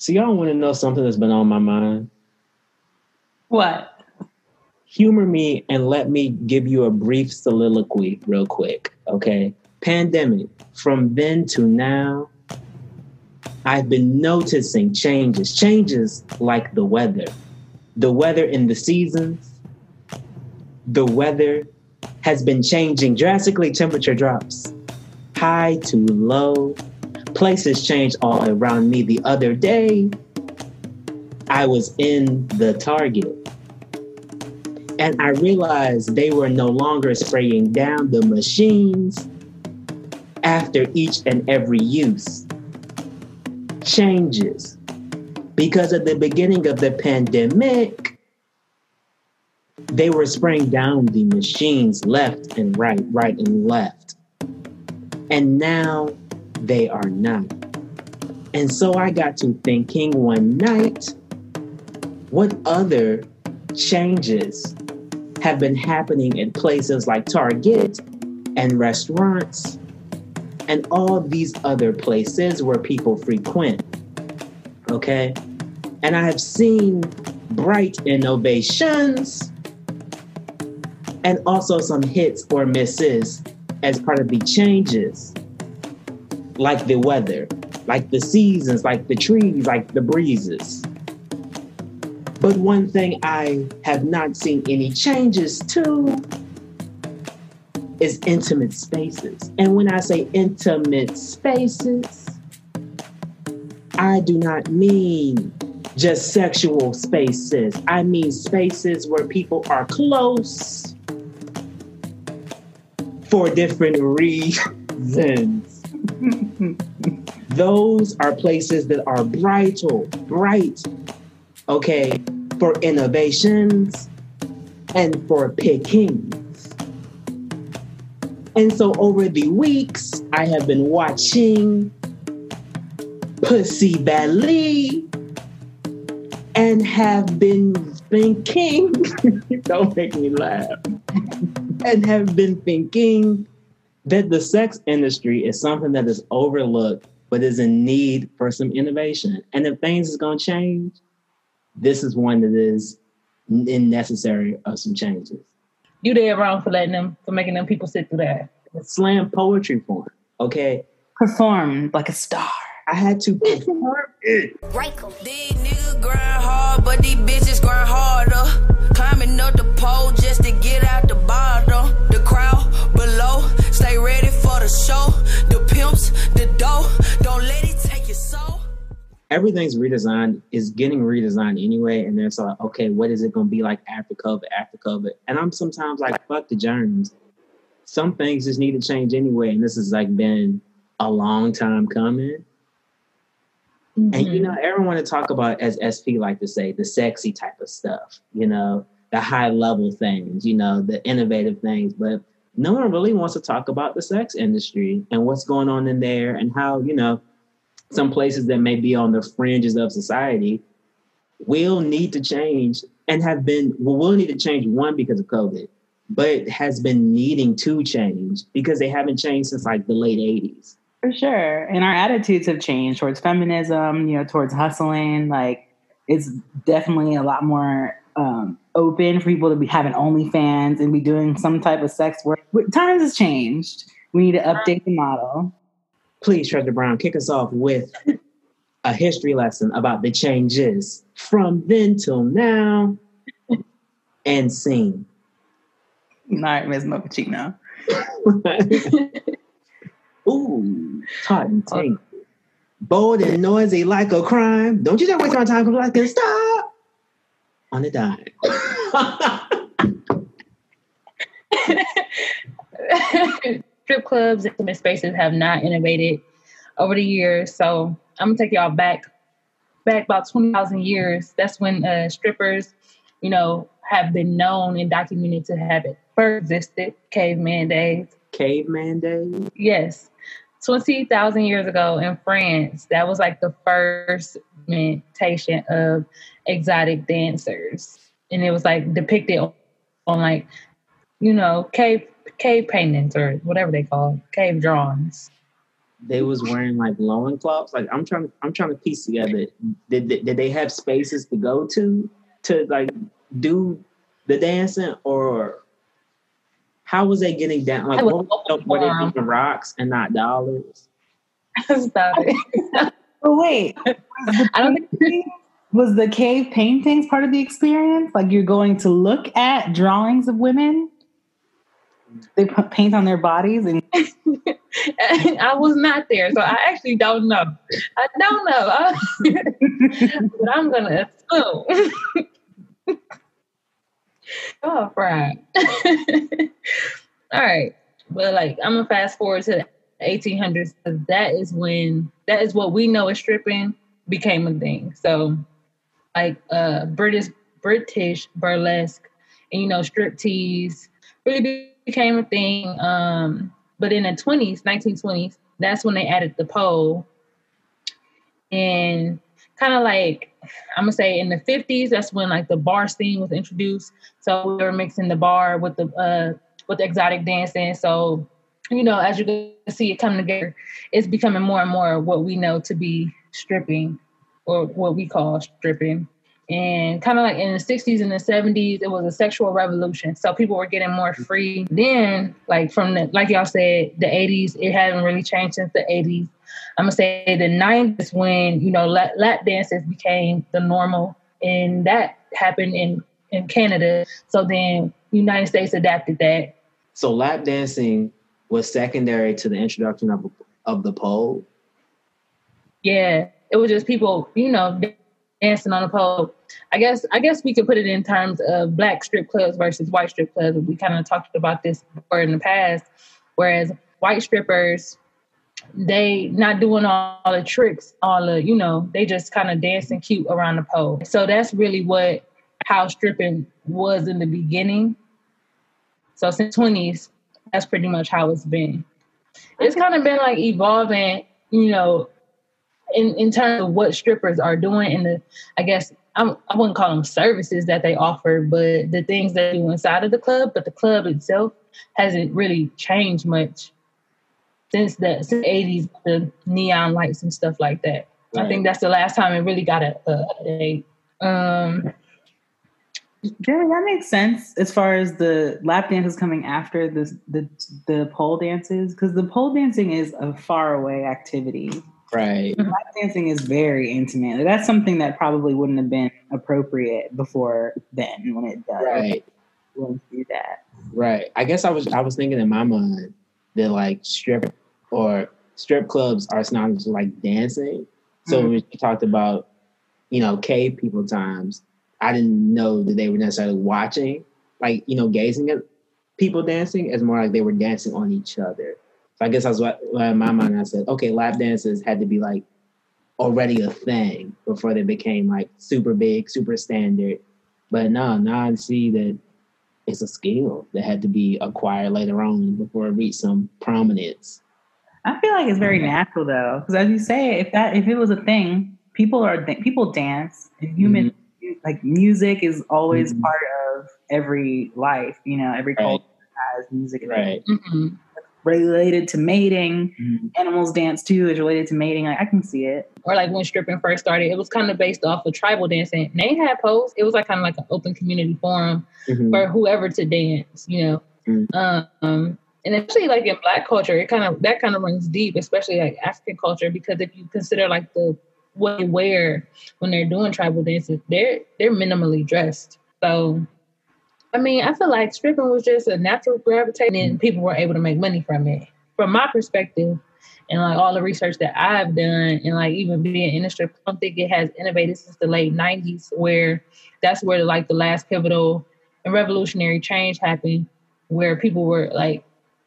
So y'all want to know something that's been on my mind? What? Humor me and let me give you a brief soliloquy real quick, okay? Pandemic, from then to now, I've been noticing changes, changes like the weather, the weather in the seasons, the weather has been changing drastically, temperature drops, high to low. Places changed all around me. The other day, I was in the Target and I realized they were no longer spraying down the machines after each and every use. Changes. Because at the beginning of the pandemic, they were spraying down the machines left and right, right and left. And now they are not. And so I got to thinking one night what other changes have been happening in places like Target and restaurants and all these other places where people frequent. Okay. And I have seen bright innovations and also some hits or misses as part of the changes, like the weather, like the seasons, like the trees, like the breezes. But one thing I have not seen any changes to is intimate spaces. And when I say intimate spaces, I do not mean just sexual spaces. I mean spaces where people are close for different reasons. Those are places that are brighter, bright, okay, for innovations and for pickings. And so over the weeks, I have been watching Pussy Valley and have been thinking, don't make me laugh, and have been thinking that the sex industry is something that is overlooked but is in need for some innovation. And if things is going to change, this is one that is in necessary of some changes. You did wrong for letting them, for making them people sit through that. Slam poetry form, okay? Perform like a star. I had to perform it. These niggas grind hard, but these bitches grind harder. Climbing up the pole just to get out the bottom. The crowd below, stay ready for the show. The pimps, the dough, don't let it take your soul. Everything's redesigned, is getting redesigned anyway. And there's like, okay, what is it going to be like after COVID, after COVID? And I'm sometimes like, fuck the germs. Some things just need to change anyway. And this has like been a long time coming. Mm-hmm. And you know, everyone to talk about as SP like to say the sexy type of stuff, you know, the high level things, you know, the innovative things, but no one really wants to talk about the sex industry and what's going on in there and how, you know, some places that may be on the fringes of society will need to change and have been well, will need to change one because of COVID, but has been needing to change because they haven't changed since like the late 80s. For sure. And our attitudes have changed towards feminism, you know, towards hustling. Like, it's definitely a lot more um, open for people to be having OnlyFans and be doing some type of sex work. But times has changed. We need to update the model. Please, Treasure Brown, kick us off with a history lesson about the changes from then till now and scene. All right, Ms. Mochaccino. Ooh, hot and tank. Bold and noisy like a crime. Don't you dare waste my time because I can stop on the dime. Strip clubs, intimate spaces have not innovated over the years. So I'm gonna take y'all back, back about twenty thousand years. That's when uh, strippers, you know, have been known and documented to have it first existed. Caveman days. Caveman days. Yes, 20,000 years ago in France, that was like the first mentation of exotic dancers. And it was like depicted on, on like, you know, cave cave paintings or whatever they call it, cave drawings. they was wearing like loin cloths. Like I'm trying I'm trying to piece together. Did, did did they have spaces to go to to like do the dancing or how was they getting down? Like what, was, were they using rocks and not dollars? Stop it. Oh wait, I don't think was the cave paintings part of the experience? Like you're going to look at drawings of women they put paint on their bodies and I was not there, so I actually don't know. I don't know, but I'm gonna assume. oh, right. All right, but like I'm gonna fast forward to the 1800s. That is when that is what we know as stripping became a thing. So, like uh British British burlesque and you know strip tease really became a thing. Um, but in the 20s, 1920s, that's when they added the pole. And kind of like, I'm gonna say in the 50s, that's when like the bar scene was introduced. So we were mixing the bar with the uh, with the exotic dancing. So, you know, as you can see it coming together, it's becoming more and more what we know to be stripping or what we call stripping. And kind of like in the 60s and the 70s it was a sexual revolution. So people were getting more free. Then like from the like y'all said the 80s it hadn't really changed since the 80s i'm gonna say the 90s when you know lap, lap dances became the normal. And that happened in in canada. So then united states adapted that. So lap dancing was secondary to the introduction of of the pole? Yeah it was just people you know dancing on a pole. I guess I guess we could put it in terms of black strip clubs versus white strip clubs. We kind of talked about this before in the past. Whereas white strippers, they not doing all, all the tricks, all the you know, they just kind of dancing cute around the pole. So that's really what how stripping was in the beginning. So since twenties, that's pretty much how it's been. It's kind of been like evolving, you know, in, in terms of what strippers are doing and the I guess I'm, I wouldn't call them services that they offer, but the things they do inside of the club. But the club itself hasn't really changed much since the, since the 80s, the neon lights and stuff like that. Right. I think that's the last time it really got a, a, a um, Jerry, that makes sense as far as the lap dances coming after the the the pole dances because the pole dancing is a far away activity Right. Lap dancing is very intimate. That's something that probably wouldn't have been appropriate before then when it does. Right. Wouldn't do that. Right. I guess I was I was thinking in my mind that like strip or strip clubs are synonymous with like dancing. So mm-hmm. when you talked about, you know, cave people times, I didn't know that they were necessarily watching, like, you know, gazing at people dancing as more like they were dancing on each other. So I guess I was in my mind. I said, okay, lap dances had to be like already a thing before they became like super big, super standard. But no, now I see that it's a skill that had to be acquired later on before it reached some prominence. I feel like it's very natural though, because as you say, if that if it was a thing, people are people dance, and human mm-hmm. like music is always mm-hmm. part of every life. You know, every right. culture has music. Right. Related to mating. Mm-hmm. Animals dance too is related to mating. I, I, can see it. Or like when stripping first started, it was kind of based off of tribal dancing. They had posts. It was like kind of like an open community forum mm-hmm. for whoever to dance. You know, mm-hmm. um, and especially like in Black culture, it kind of that kind of runs deep, especially like African culture, because if you consider like the what they wear when they're doing tribal dances, they're they're minimally dressed. So I mean, I feel like stripping was just a natural gravitating and people were able to make money from it. From my perspective, and like all the research that I've done, and like even being in the strip, club I think it has innovated since the late '90s, where that's where like the last pivotal and revolutionary change happened, where people were like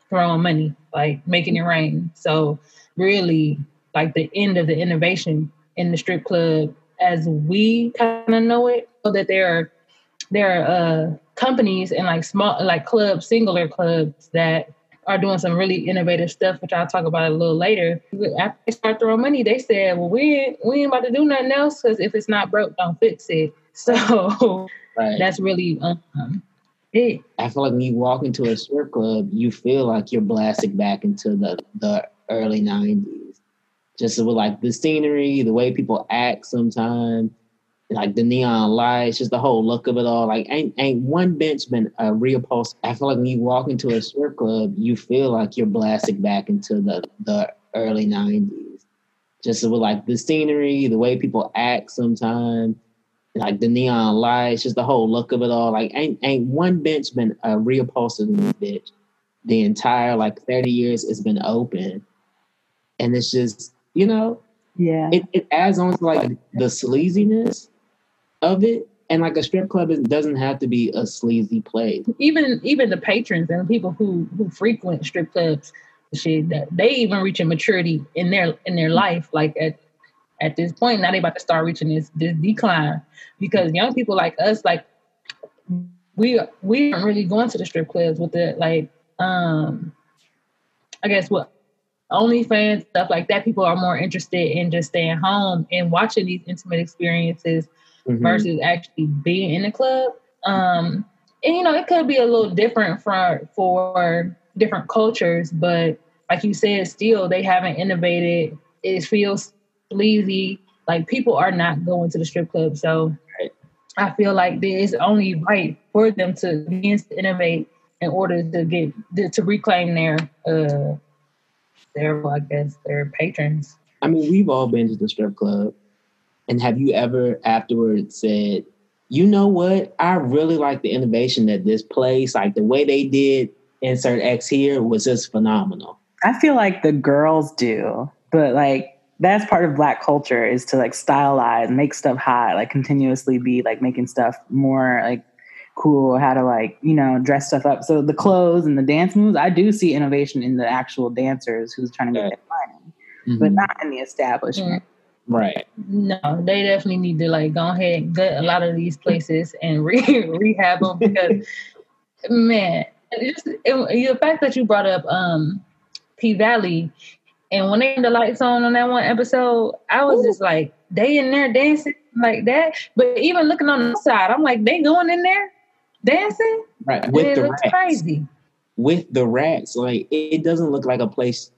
throwing money, like making it rain. So really, like the end of the innovation in the strip club as we kind of know it, so that there are there are uh, companies and like small like clubs, singular clubs that are doing some really innovative stuff, which I'll talk about a little later. After they start throwing money, they said, "Well, we ain't, we ain't about to do nothing else because if it's not broke, don't fix it." So right. that's really um, it. I feel like when you walk into a strip club, you feel like you're blasted back into the the early '90s. Just with like the scenery, the way people act sometimes, like the neon lights, just the whole look of it all. Like ain't ain't one bench been a real pulse. I feel like when you walk into a strip club, you feel like you're blasted back into the the early nineties. Just with like the scenery, the way people act sometimes, like the neon lights, just the whole look of it all. Like ain't ain't one bench been a real pulse in this bitch. The entire like 30 years it's been open. And it's just, you know, Yeah. it, it adds on to like the sleaziness of it. And like a strip club, it doesn't have to be a sleazy place. even even the patrons and people who who frequent strip clubs shit they even reaching maturity in their in their life like at at this point now they about to start reaching this this decline because young people like us like we we aren't really going to the strip clubs with the like um i guess what OnlyFans stuff like that people are more interested in just staying home and watching these intimate experiences Mhm. versus actually being in the club. Um, and you know, it could be a little different for for different cultures, but like you said, still they haven't innovated. It feels sleazy. Like people are not going to the strip club, so I feel like it's only right for them to begin to innovate in order to get to, to reclaim their uh their I guess their patrons. I mean, we've all been to the strip club. And have you ever afterwards said, you know what? I really like the innovation that this place, like the way they did insert X here was just phenomenal. I feel like the girls do, but like that's part of black culture is to like stylize, make stuff hot, like continuously be like making stuff more like cool, how to like, you know, dress stuff up. So the clothes and the dance moves, I do see innovation in the actual dancers who's trying to get Yeah. their money, but mm-hmm. not in the establishment. Right. No, they definitely need to like go ahead and gut a lot of these places and re- rehab them because, man, just, it, the fact that you brought up um, P Valley and when they had the lights on on that one episode, I was just like, they in there dancing like that. But even looking on the side, I'm like, they going in there dancing? Right. With it the looks rats. crazy. With the rats. Like it doesn't look like a place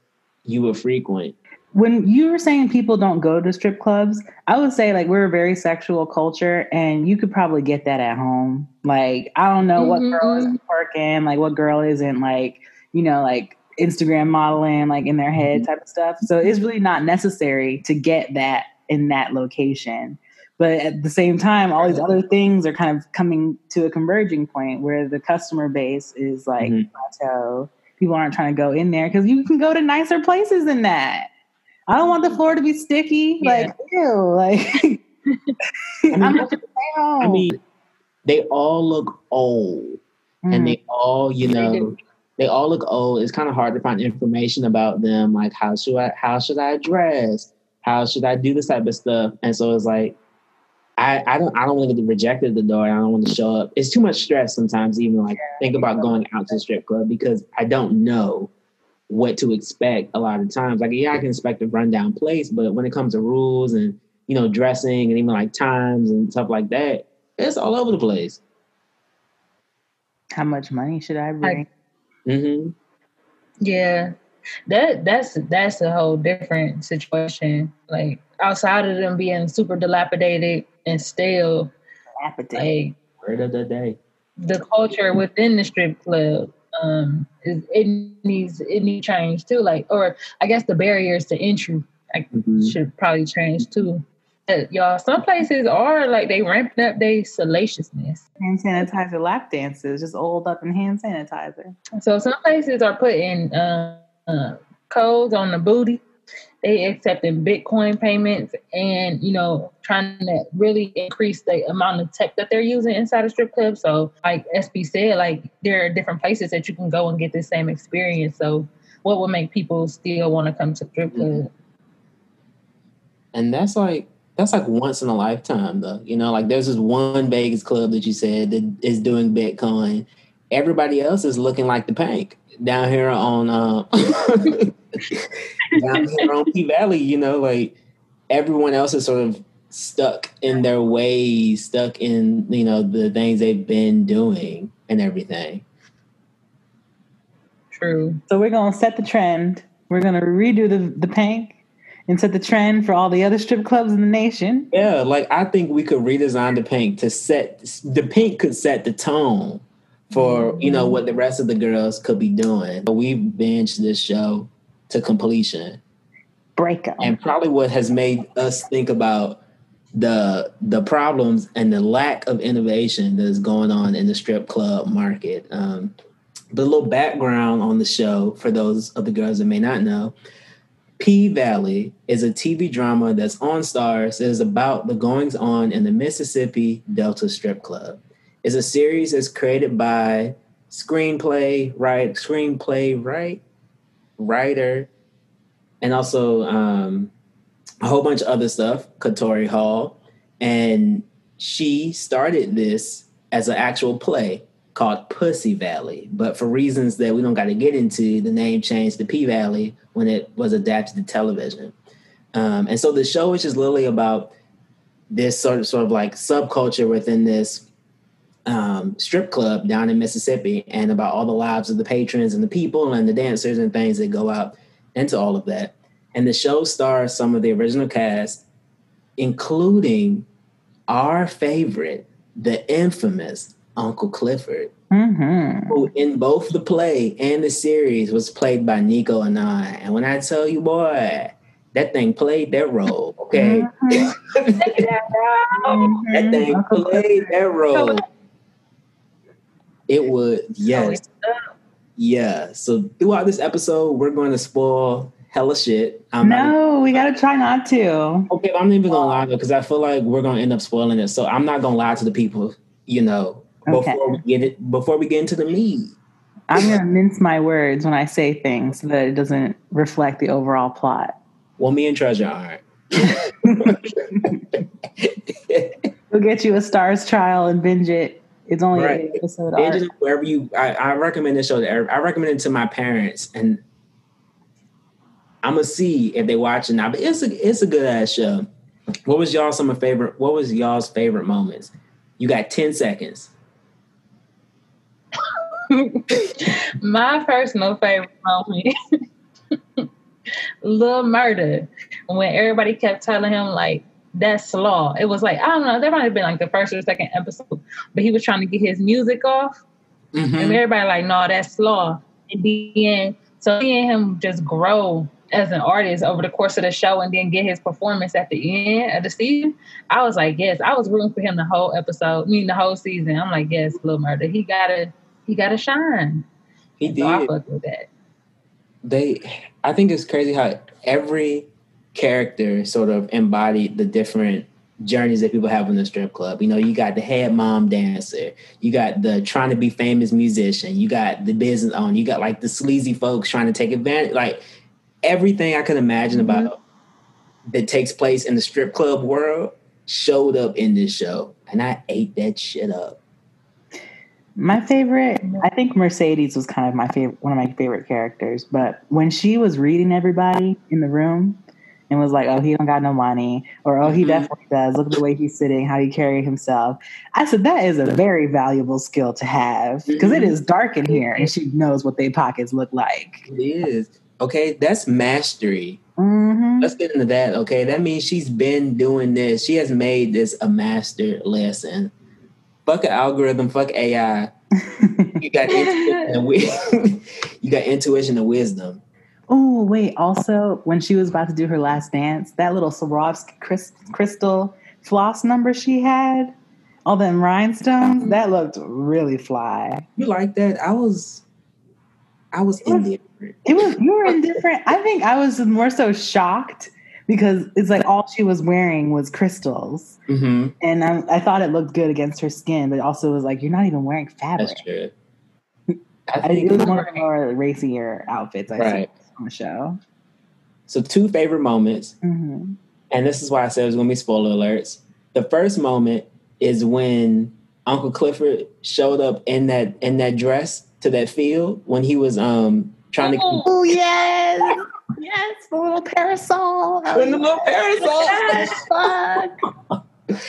you would frequent. When you were saying people don't go to strip clubs, I would say like we're a very sexual culture and you could probably get that at home. Like, I don't know what mm-hmm, girl isn't mm-hmm. working, like what girl isn't like, you know, like Instagram modeling, like in their head mm-hmm. type of stuff. So it's really not necessary to get that in that location. But at the same time, all these other things are kind of coming to a converging point where the customer base is like Mhm. plateau. People aren't trying to go in there because you can go to nicer places than that. I don't want the floor to be sticky. Yeah. Like, ew. Like, mean, I'm not gonna stay home. I mean, they all look old. Mm. and they all you know they all look old it's kind of hard to find information about them like how should i how should i dress how should i do this type of stuff and so it's like i i don't i don't want to get rejected at the door i don't want to show up it's too much stress sometimes even like think about going out to the strip club because i don't know what to expect a lot of times like yeah i can expect a rundown place but when it comes to rules and you know dressing and even like times and stuff like that it's all over the place How much money should I bring? hmm Yeah, that that's that's a whole different situation. Like outside of them being super dilapidated and still, Appetite. like word of the day the culture within the strip club, um, is, it needs it needs change too. Like, or I guess the barriers to entry like, Mhm. should probably change too. Uh, y'all, some places are like they ramping up their salaciousness. hand sanitizer lap dances, just old up in hand sanitizer. So some places are putting uh, uh, codes on the booty. They accepting Bitcoin payments and you know trying to really increase the amount of tech that they're using inside a strip club. So like SB said, like there are different places that you can go and get the same experience. So what would make people still want to come to strip mm-hmm. club? and that's like that's like once in a lifetime though you know like there's this one vegas club that you said that is doing bitcoin everybody else is looking like the Pynk down here on uh down here on p valley you know like everyone else is sort of stuck in their ways stuck in you know the things they've been doing and everything True. So we're gonna set the trend. We're gonna redo the the Pynk, and set the trend for all the other strip clubs in the nation. Yeah, like I think we could redesign the Pynk to set the Pynk could set the tone for you know what the rest of the girls could be doing. But we binged this show to completion, Break up. and probably what has made us think about the the problems and the lack of innovation that is going on in the strip club market. Um, but a little background on the show for those of the girls that may not know. P Valley is a TV drama that's on Starz. It is about the goings on in the Mississippi Delta Strip Club. It's a series that's created by screenplay, right? Screenplay, right? Writer, and also um, a whole bunch of other stuff. Katori Hall, and she started this as an actual play called Pussy Valley, but for reasons that we don't got to get into, the name changed to P Valley when it was adapted to television. Um, and so the show is just literally about this sort of sort of like subculture within this um, strip club down in Mississippi, and about all the lives of the patrons and the people and the dancers and things that go out into all of that. And the show stars some of the original cast, including our favorite, the infamous Uncle Clifford, Mm-hmm. who in both the play and the series was played by Nicco Annan. And when I tell you, boy, that thing played that role. Okay, that thing played that role. It would, oh, yes, yeah. So throughout this episode, we're going to spoil hella shit. I'm No, we gotta try not to. Okay, I'm not even gonna lie though, because I feel like we're gonna end up spoiling it. So I'm not gonna lie to the people, you know, Okay. before we get it before we get into the meat. I'm gonna mince my words when I say things so that it doesn't reflect the overall plot. Well, me and Treasure aren't. We'll get you a Starz trial and binge it. It's only Right. an episode It just wherever you I, I recommend this show to every- I recommend it to my parents and I'm gonna see if they watch it now. But it's a it's a good ass show. What was y'all some of favorite what was y'all's favorite moments? You got 10 seconds. My personal favorite moment, Lil Murda, when everybody kept telling him like that's slaw. It was like I don't know. that might have been like the first or second episode, but he was trying to get his music off, Mhm. and everybody like, no, that's slaw. And then so seeing him just grow as an artist over the course of the show, and then get his performance at the end of the season, I was like, yes, I was rooting for him the whole episode, I mean the whole season. I'm like, yes, Lil Murda, he gotta, he gotta shine. He So I did. fuck with that. they i think it's crazy how every character sort of embodied the different journeys that people have in the strip club you know you got the head mom dancer you got the trying to be famous musician you got the business owner you got like the sleazy folks trying to take advantage like everything i could imagine mm-hmm. about that takes place in the strip club world showed up in this show and i ate that shit up My favorite, I think Mercedes was kind of my favorite, one of my favorite characters. But when she was reading everybody in the room and was like, "Oh, he don't got no money," or "Oh, he Mhm. definitely does. Look at the way he's sitting, how he carried himself." I said that is a very valuable skill to have because Mhm. is dark in here, and she knows what their pockets look like. it is okay that's mastery hmm Let's get into that. Okay, that means she's been doing this. She has made this a master lesson. Fuck an algorithm. Fuck AI. You got intuition and wi- you got intuition and wisdom. Oh wait! Also, when she was about to do her last dance, that little Swarovski crystal floss number she had, all them rhinestones, that looked really fly. You like that? I was, I was indifferent. It was you were indifferent. I think I was more so shocked because it's like all she was wearing was crystals, Mm-hmm. and I, I thought it looked good against her skin, but also it was like you're not even wearing fabric. That's true. I think it was one of the more racier outfits I Right. On the show. so. Two favorite moments, hmm and this is why I said it was going to be spoiler alerts. The first moment is when Uncle Clifford showed up in that in that dress to that field when he was um trying to. Oh yes, yes, the little parasol. In the little parasol. Yes, fuck.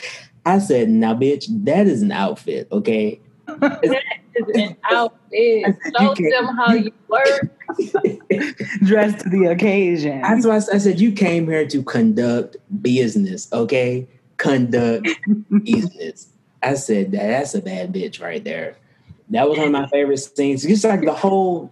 I said, now, bitch, that is an outfit, okay? That is an outfit. Show can't- them how you work. Dressed to the occasion. That's why I said you came here to conduct business, okay? Conduct business. I said that that's a bad bitch right there. That was one of my favorite scenes. Just like the whole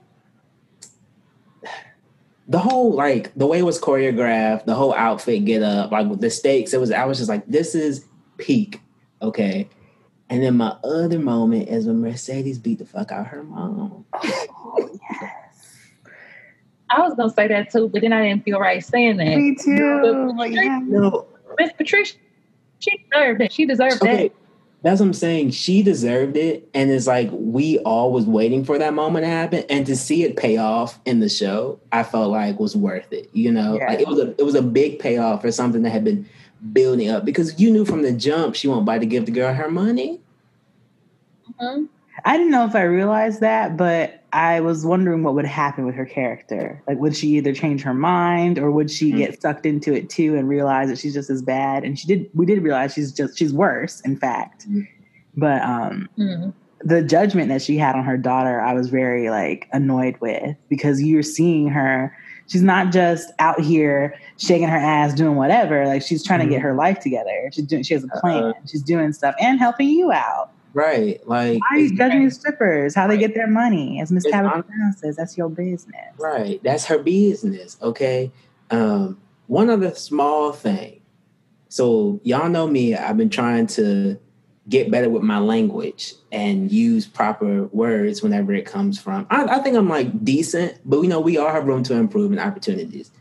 the whole like the way it was choreographed, the whole outfit get up, like with the stakes, it was I was just like, this is peak. Okay. And then my other moment is when Mercedes beat the fuck out her mom. Oh, yes. I was gonna say that too, but then I didn't feel right saying that. Me too. But Yeah. No, Miss Patricia, she deserved it. She deserved okay. that. That's what I'm saying. She deserved it. And it's like we all was waiting for that moment to happen. And to see it pay off in the show, I felt like was worth it. You know? Yeah. Like it was a it was a big payoff for something that had been building up because you knew from the jump she won't buy to give the girl her money. Mhm. I didn't know if I realized that, but I was wondering what would happen with her character. Like, would she either change her mind or would she Mhm. get sucked into it too and realize that she's just as bad? And she did. We did realize she's just she's worse, in fact. Mhm. But um, Mhm. the judgment that she had on her daughter, I was very like annoyed with because you're seeing her. She's not just out here shaking her ass doing whatever. Like she's trying to get Mhm. her life together. She's doing. She has a plan. Uh, she's doing stuff and helping you out. Right. Like Why are you judging the strippers? How they get their money? As Miss Tabitha Brown says, that's your business. Right. That's her business. Okay. Um, one other small thing. So y'all know me, I've been trying to get better with my language and use proper words whenever it comes from. I, I think I'm like decent, but you know we all have room to improve and opportunities.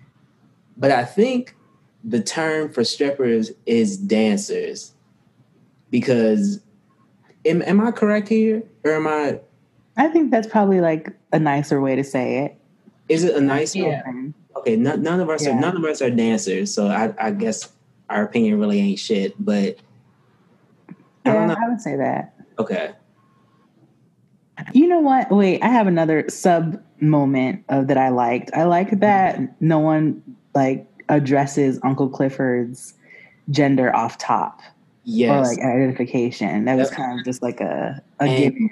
But I think the term for strippers is dancers. Because am, am I correct here? Or am I I think that's probably like a nicer way to say it. is it a nice Yeah. Okay, none, none of us Yeah. are none of us are dancers, so I, I guess our opinion really ain't shit. But Yeah, know. I would say that. Okay, You know what? Wait, I have another sub moment of that I liked. I like mm-hmm. that no one like addresses Uncle Clifford's gender off top Yes. or like identification. That was kind of just like a a given.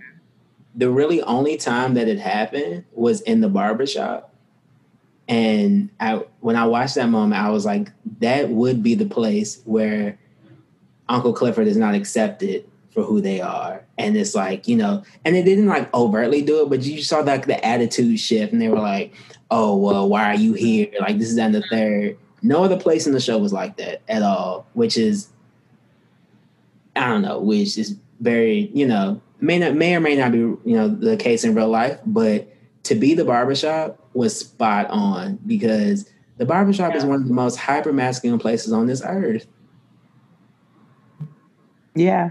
the really only time that it happened was in the barbershop. And I, when I watched that moment, I was like, that would be the place where Uncle Clifford is not accepted for who they are. And it's like, you know, and they didn't like overtly do it, but you saw like the attitude shift and they were like, oh, well, why are you here? Like, this is and the third. No other place in the show was like that at all, which is, I don't know, which is very, you know, may not may or may not be, you know, the case in real life, but to be the barbershop was spot on because the barbershop is one of the most hyper masculine places on this earth. Yeah.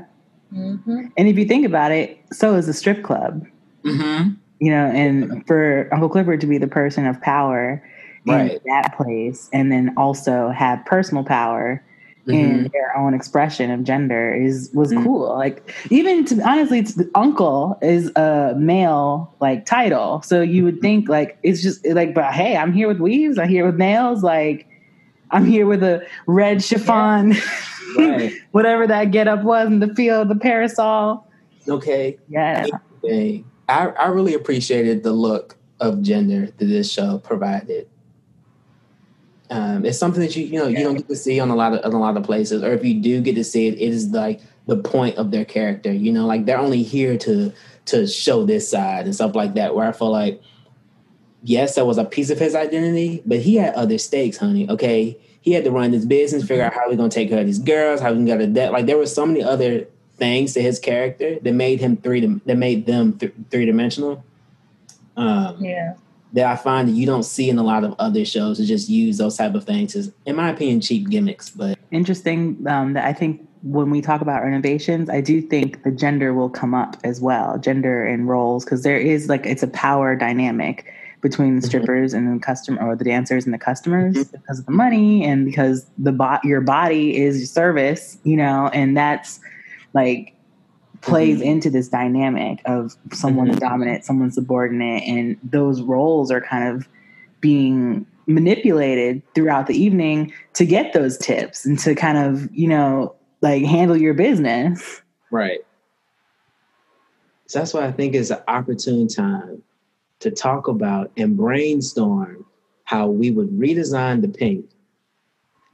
Mhm. And if you think about it, so is the strip club. Mm-hmm. you know, and for Uncle Clifford to be the person of power in that place, and then also have personal power Mm-hmm. in their own expression of gender is was Mhm. cool. Like even to honestly, it's uncle is a male like title, so you would think like it's just like, but hey, I'm here with weaves, I'm here with nails, like. I'm here with a red chiffon, Right. whatever that get up was in the field, the parasol. Okay. Yeah. I, I really appreciated the look of gender that this show provided. Um, it's something that you you know you don't get to see on a lot of on a lot of places, or if you do get to see it, it is like the point of their character. You know, like they're only here to to show this side and stuff like that. Where I feel like, yes, that was a piece of his identity, but he had other stakes, honey. Okay, he had to run this business, figure out how we're gonna take care of these girls, how we can get a debt. Like there were so many other things to his character that made him three that made them th- three dimensional. Um, Yeah. that I find that you don't see in a lot of other shows to just use those type of things as, in my opinion, cheap gimmicks. But interesting um, that I think when we talk about renovations, I do think the gender will come up as well, gender and roles, because there is like it's a power dynamic between the Mhm. strippers and the customer or the dancers and the customers Mhm. because of the money and because the bot your body is your service, you know, and that's like plays Mhm. into this dynamic of someone Mhm. dominant, someone subordinate, and those roles are kind of being manipulated throughout the evening to get those tips and to kind of, you know, like handle your business. right, so that's why I think it's an opportune time to talk about and brainstorm how we would redesign the Pynk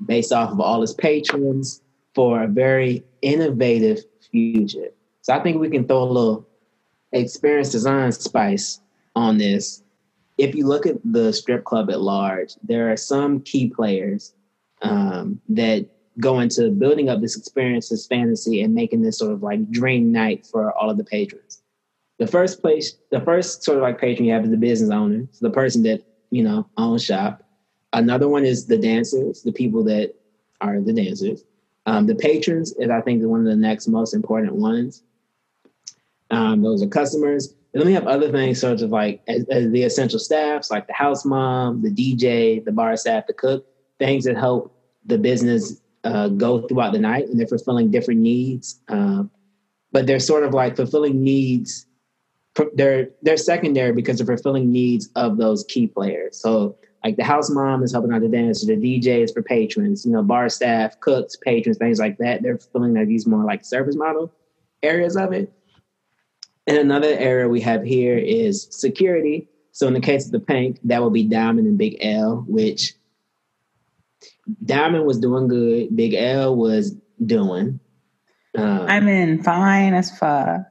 based off of all its patrons for a very innovative future. So I think we can throw a little experience design spice on this. If you look at the strip club at large, there are some key players um, that go into building up this experience, this fantasy, and making this sort of like dream night for all of the patrons. The first place, the first sort of like patron you have is the business owner, so the person that you know owns shop. Another one is the dancers, the people that are the dancers. Um, the patrons is, I think, one of the next most important ones. Um, those are customers. And then we have other things, sort of like as, as the essential staffs, like the house mom, the DJ, the bar staff, the cook, things that help the business uh, go throughout the night, and they're fulfilling different needs. Um, but they're sort of like fulfilling needs. They're they're secondary because they're fulfilling needs of those key players. So like the house mom is helping out the dancers, the DJ is for patrons, you know, bar staff, cooks, patrons, things like that. They're fulfilling like these more like service model areas of it. And another area we have here is security. So in the case of the Pynk, that will be Diamond and Big L, which Diamond was doing good. Big L was doing. Um, I'm in fine as fuck.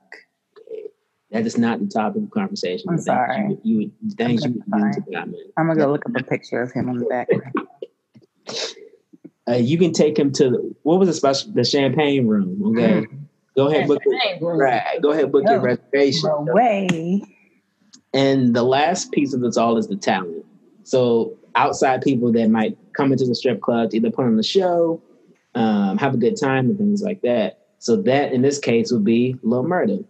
That is not the topic of conversation. I'm sorry. You, you things you to I'm gonna go look up a picture of him on the back. uh, you can take him to what was the special the champagne room. Okay, mm. go ahead book your, right. Go ahead book no, your reservation. No way. And the last piece of this all is the talent. So outside people that might come into the strip club to either put on the show, um, have a good time, and things like that. So that in this case would be Lil Murda.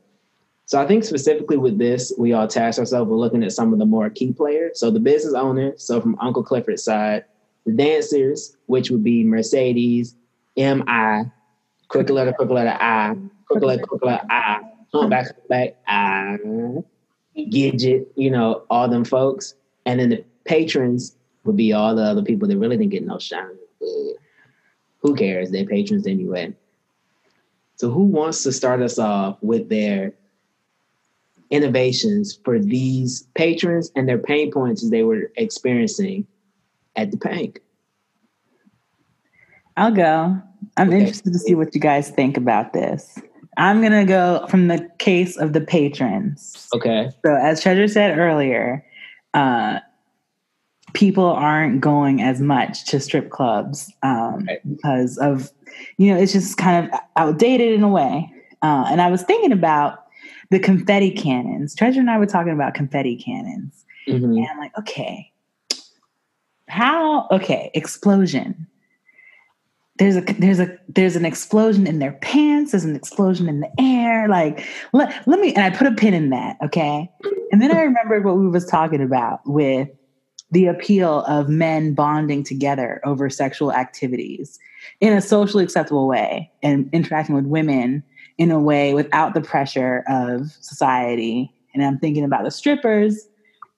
So I think specifically with this, we all tasked ourselves with looking at some of the more key players. So the business owner, so from Uncle Clifford's side, the dancers, which would be Mercedes, M-I, quick letter, quick letter I, quick letter, quick letter I, humpback, back, I, Gidget, you know, all them folks. And then the patrons would be all the other people that really didn't get no shine. Who cares? They're patrons anyway. So who wants to start us off with their innovations for these patrons and their pain points as they were experiencing at the Pynk? I'll go. I'm okay. interested to see what you guys think about this. I'm gonna go from the case of the patrons. Okay. So as Treasure said earlier, uh, people aren't going as much to strip clubs um, right. because of you know it's just kind of outdated in a way uh, and i was thinking about the confetti cannons. Treasure and i were talking about confetti cannons. Mm-hmm. and i'm like okay how okay explosion. There's a there's a there's an explosion in their pants. There's an explosion in the air. Like let, let me and i put a pin in that okay? And then i remembered what we was talking about with the appeal of men bonding together over sexual activities in a socially acceptable way and interacting with women in a way without the pressure of society. And I'm thinking about the strippers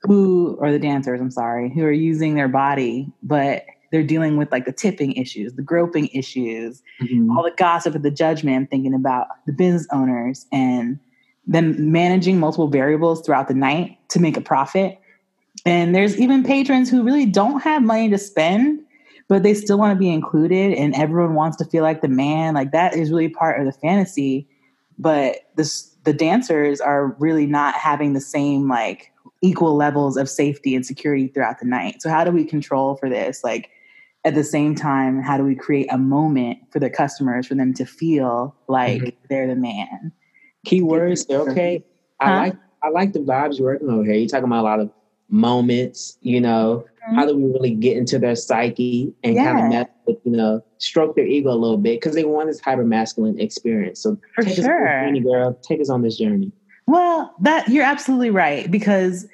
who, or the dancers, I'm sorry, who are using their body, but they're dealing with like the tipping issues, the groping issues, mm-hmm. all the gossip and the judgment. I'm thinking about the business owners and them managing multiple variables throughout the night to make a profit and there's even patrons who really don't have money to spend, but they still want to be included and everyone wants to feel like the man. Like that is really part of the fantasy. But this, the dancers are really not having the same like equal levels of safety and security throughout the night. So how do we control for this? Like at the same time, how do we create a moment for the customers for them to feel like mm-hmm. they're the man? Keywords, okay. Huh? I like I like the vibes you're working over here. You're talking about a lot of moments, you know, mm-hmm. how do we really get into their psyche and yeah. kind of mess with, you know, stroke their ego a little bit because they want this hyper masculine experience. So for take sure, us journey, girl, take us on this journey. Well, that you're absolutely right because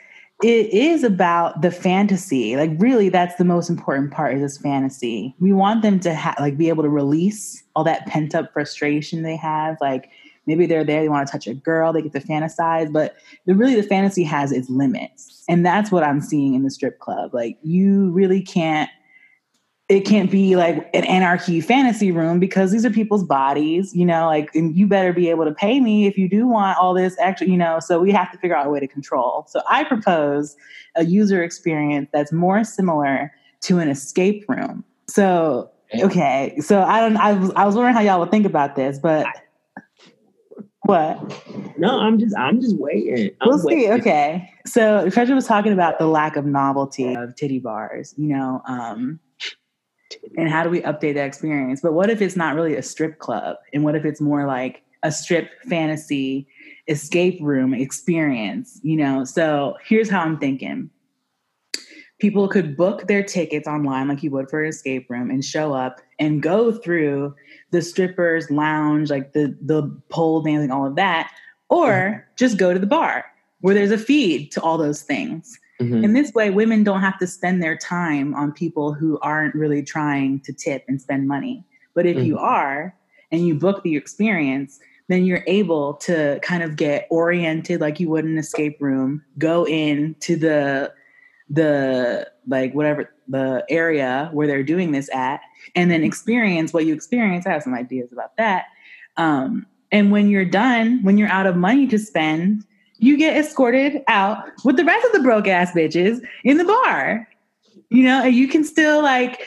it is about the fantasy. Like really, that's the most important part is this fantasy. We want them to have like be able to release all that pent up frustration they have, like Maybe they're there, they want to touch a girl, they get to fantasize, but the, really the fantasy has its limits. And that's what I'm seeing in the strip club. Like you really can't it can't be like an anarchy fantasy room because these are people's bodies, you know, like, and you better be able to pay me if you do want all this extra, you know, so we have to figure out a way to control. So I propose a user experience that's more similar to an escape room. So, okay. So I don't, I was, I was wondering how y'all would think about this, but what? No, I'm just I'm just waiting. I'm we'll see. waiting. Okay. So Treasure was talking about the lack of novelty of titty bars, you know, um, and how do we update that experience? But what if it's not really a strip club? And what if it's more like a strip fantasy escape room experience, you know? So here's how I'm thinking. People could book their tickets online like you would for an escape room and show up and go through the strippers lounge, like the the pole dancing, all of that, or just go to the bar where there's a feed to all those things. Mhm. And this way, women don't have to spend their time on people who aren't really trying to tip and spend money. But if you are and you book the experience, then you're able to kind of get oriented like you would in an escape room, go in to the the like whatever the area where they're doing this at, and then experience what you experience. I have some ideas about that. Um, and when you're done, when you're out of money to spend, you get escorted out with the rest of the broke ass bitches in the bar. You know, and you can still like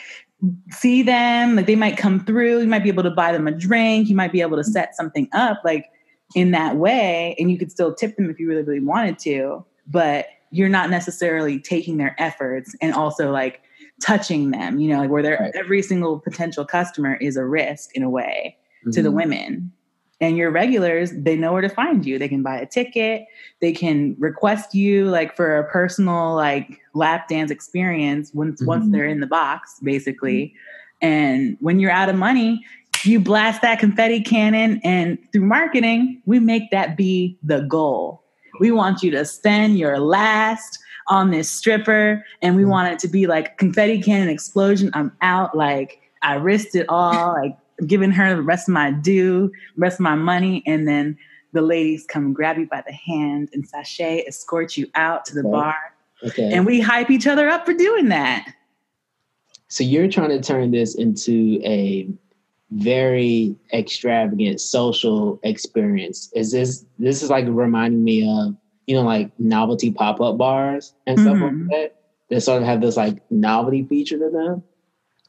see them, like they might come through, you might be able to buy them a drink, you might be able to set something up like in that way, and you could still tip them if you really, really wanted to, but you're not necessarily taking their efforts and also like touching them, you know, like where they're Right. every single potential customer is a risk in a way to Mhm. the women. And your regulars, they know where to find you. They can buy a ticket. They can request you like for a personal like lap dance experience once once Mhm. they're in the box, basically. And when you're out of money, you blast that confetti cannon, and through marketing, we make that be the goal. We want you to spend your last on this stripper, and we mm. want it to be like confetti cannon explosion. I'm out, like I risked it all, like giving her the rest of my due, rest of my money, and then the ladies come grab you by the hand and sashay escort you out to the Okay. bar, Okay. and we hype each other up for doing that. So you're trying to turn this into a very extravagant social experience. Is this this is like reminding me of you know like novelty pop up bars and stuff Mhm. like that that sort of have this like novelty feature to them.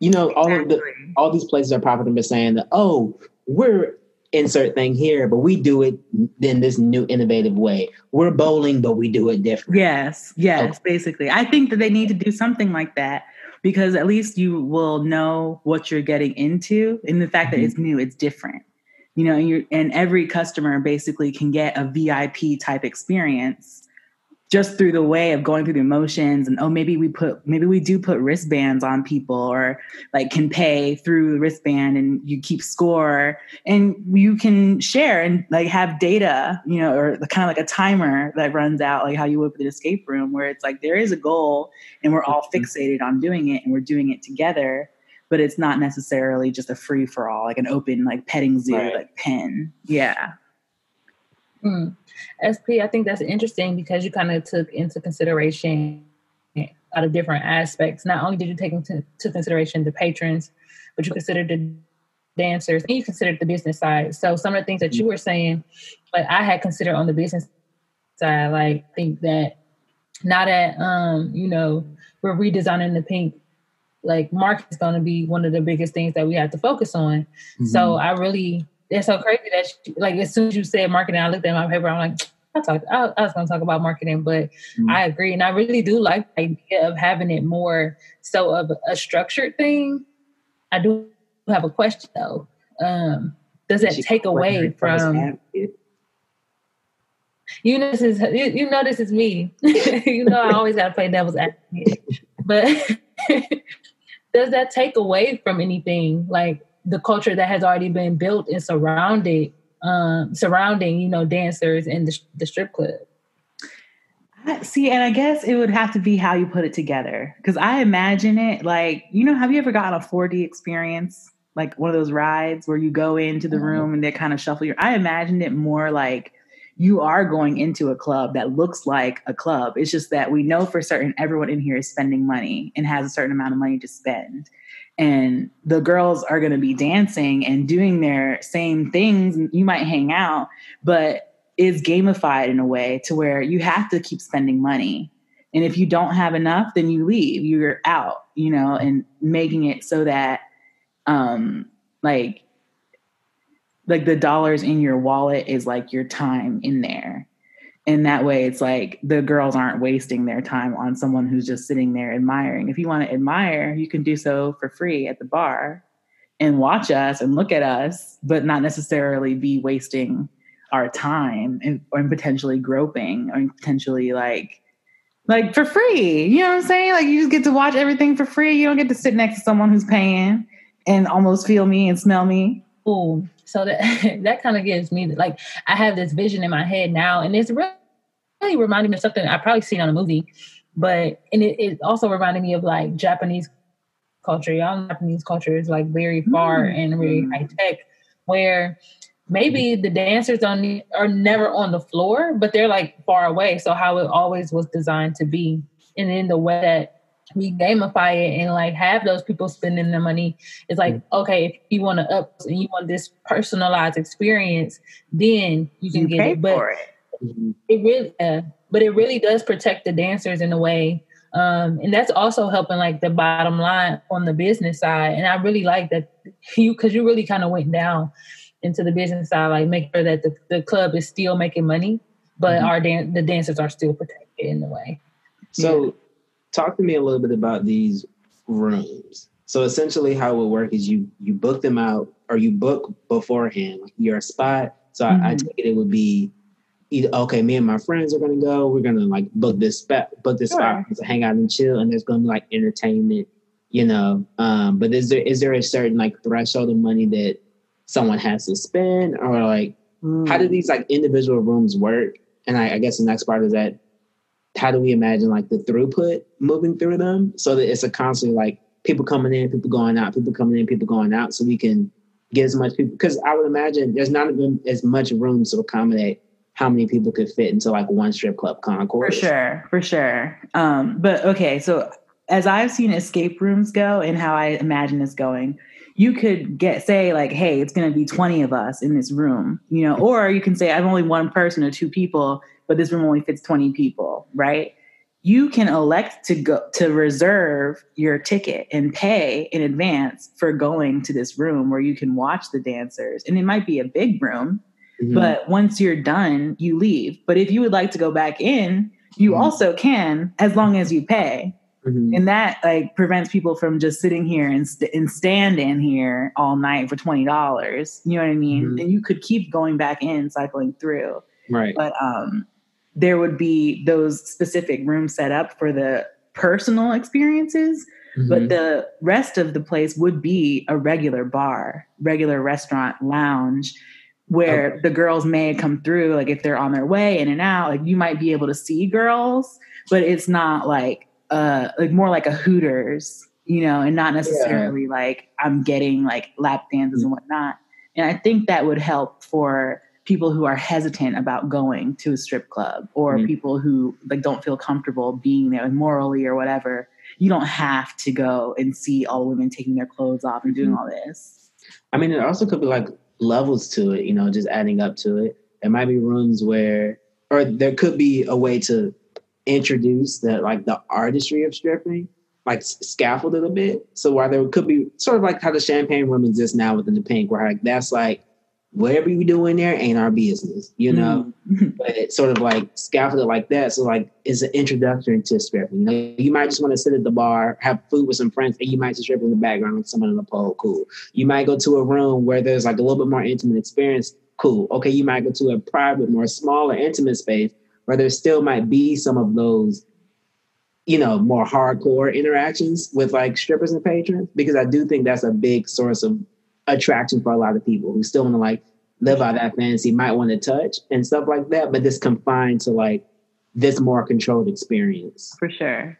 You know, all of the all these places are profiting by saying that oh we're insert thing here, but we do it in this new innovative way. We're bowling, but we do it different. Yes, yes, basically. I think that they need to do something like that because at least you will know what you're getting into and the fact that Mhm. it's new, it's different. You know, and you and every customer basically can get a VIP type experience just through the way of going through the emotions and oh maybe we put maybe we do put wristbands on people or like can pay through the wristband and you keep score and you can share and like have data you know or kind of like a timer that runs out like how you would with an escape room where it's like there is a goal and we're all Mhm. fixated on doing it and we're doing it together but it's not necessarily just a free for all like an open like petting zoo Right. like pen yeah Mm. SP, I think that's interesting because you kind of took into consideration a lot of different aspects. Not only did you take into to consideration the patrons, but you considered the dancers and you considered the business side. So some of the things that you were saying, like I had considered on the business side, like think that now that um, you know, we're redesigning the Pynk, like market is gonna be one of the biggest things that we have to focus on. So Mm-hmm. I really, it's so crazy that you, like as soon as you said marketing, I looked at my paper. I'm like, I talked, I, I was going to talk about marketing, but Mhm. I agree, and I really do like the idea of having it more so of a structured thing. I do have a question though. Um, does that take away from you know this is you, you know this is me. you know I always gotta play devil's advocate. But does that take away from anything like the culture that has already been built and surrounded um surrounding, you know, dancers in the, the strip club? See, and I guess it would have to be how you put it together. Because I imagine it like, you know, have you ever gotten a 4D experience? Like one of those rides where you go into the Mhm. room and they kind of shuffle your. I imagined it more like you are going into a club that looks like a club. It's just that we know for certain everyone in here is spending money and has a certain amount of money to spend. and the girls are going to be dancing and doing their same things. You might hang out, but is gamified in a way to where you have to keep spending money. And if you don't have enough, then you leave, you're out, you know, and making it so that, um, like, like the dollars in your wallet is like your time in there. And that way it's like the girls aren't wasting their time on someone who's just sitting there admiring. If you want to admire you can do so for free at the bar and watch us and look at us but not necessarily be wasting our time and, or potentially groping or potentially like like for free. You know what i'm saying? Like you just get to watch everything for free. You don't get to sit next to someone who's paying and almost feel me and smell me So that that kind of gives me like I have this vision in my head now, and it's really really reminded me of something I probably seen on a movie, but and it, it also reminded me of like Japanese culture. Y'all Japanese culture is like very far mm-hmm. and very high tech, where maybe the dancers on are never on the floor, but they're like far away. So how it always was designed to be, and in the way that we gamify it and like have those people spending their money. It's like, mm-hmm. okay, if you want to up and you want this personalized experience, then you can you get it. But it. It really, uh, but it really does protect the dancers in a way. Um, and that's also helping like the bottom line on the business side. And I really like that you, cause you really kind of went down into the business side, like make sure that the, the club is still making money, but mm-hmm. our dan- the dancers are still protected in a way. So yeah. Talk to me a little bit about these rooms. So essentially how it would work is you, you book them out or you book beforehand, like your spot. So mm-hmm. I, I take it it would be either okay, me and my friends are gonna go. We're gonna like book this spot, book this sure. spot to hang out and chill, and there's gonna be like entertainment, you know. Um, but is there is there a certain like threshold of money that someone has to spend, or like mm. how do hmm. these like individual rooms work? And I, I guess the next part is that how do we imagine like the throughput moving through them so that it's a constant like people coming in, people going out, people coming in, people going out, so we can get as much people because I would imagine there's not even as much room to accommodate how many people could fit into like one strip club concourse. For sure, for sure. Um, but okay, so as I've seen escape rooms go and how I imagine this going, you could get say like, hey, it's to be twenty of us in this room, you know, or you can say I'm only one person or two people, but this room only fits twenty people, right? You can elect to go to reserve your ticket and pay in advance for going to this room where you can watch the dancers, and it might be a big room Mm-hmm. But once you're done, you leave. But if you would like to go back in, you mm-hmm. also can as long as you pay. Mm-hmm. And that like prevents people from just sitting here and, st- and stand in here all night for twenty dollars. You know what I mean? Mm-hmm. And you could keep going back in, cycling through. Right. But um, there would be those specific rooms set up for the personal experiences. Mm-hmm. But the rest of the place would be a regular bar, regular restaurant, lounge where okay. the girls may come through like if they're on their way in and out like you might be able to see girls but it's not like uh like more like a hooters you know and not necessarily yeah. like i'm getting like lap dances mm-hmm. and whatnot and i think that would help for people who are hesitant about going to a strip club or mm-hmm. people who like don't feel comfortable being there morally or whatever you don't have to go and see all women taking their clothes off and doing mm-hmm. all this i mean it also could be like levels to it, you know, just adding up to it. There might be rooms where, or there could be a way to introduce that, like the artistry of stripping, like scaffold it a bit. So while there could be sort of like how the champagne room exists now within the Pynk, where like that's like whatever you do in there ain't our business, you know. Mm-hmm. But it's sort of like scaffolded like that. So like it's an introduction to stripping. You know, you might just want to sit at the bar, have food with some friends, and you might just strip in the background with someone in the pole. Cool. You might go to a room where there's like a little bit more intimate experience. Cool. Okay, you might go to a private, more smaller, intimate space where there still might be some of those you know, more hardcore interactions with like strippers and patrons because I do think that's a big source of attraction for a lot of people who still want to like live out that fantasy, might want to touch and stuff like that, but this confined to like this more controlled experience. For sure.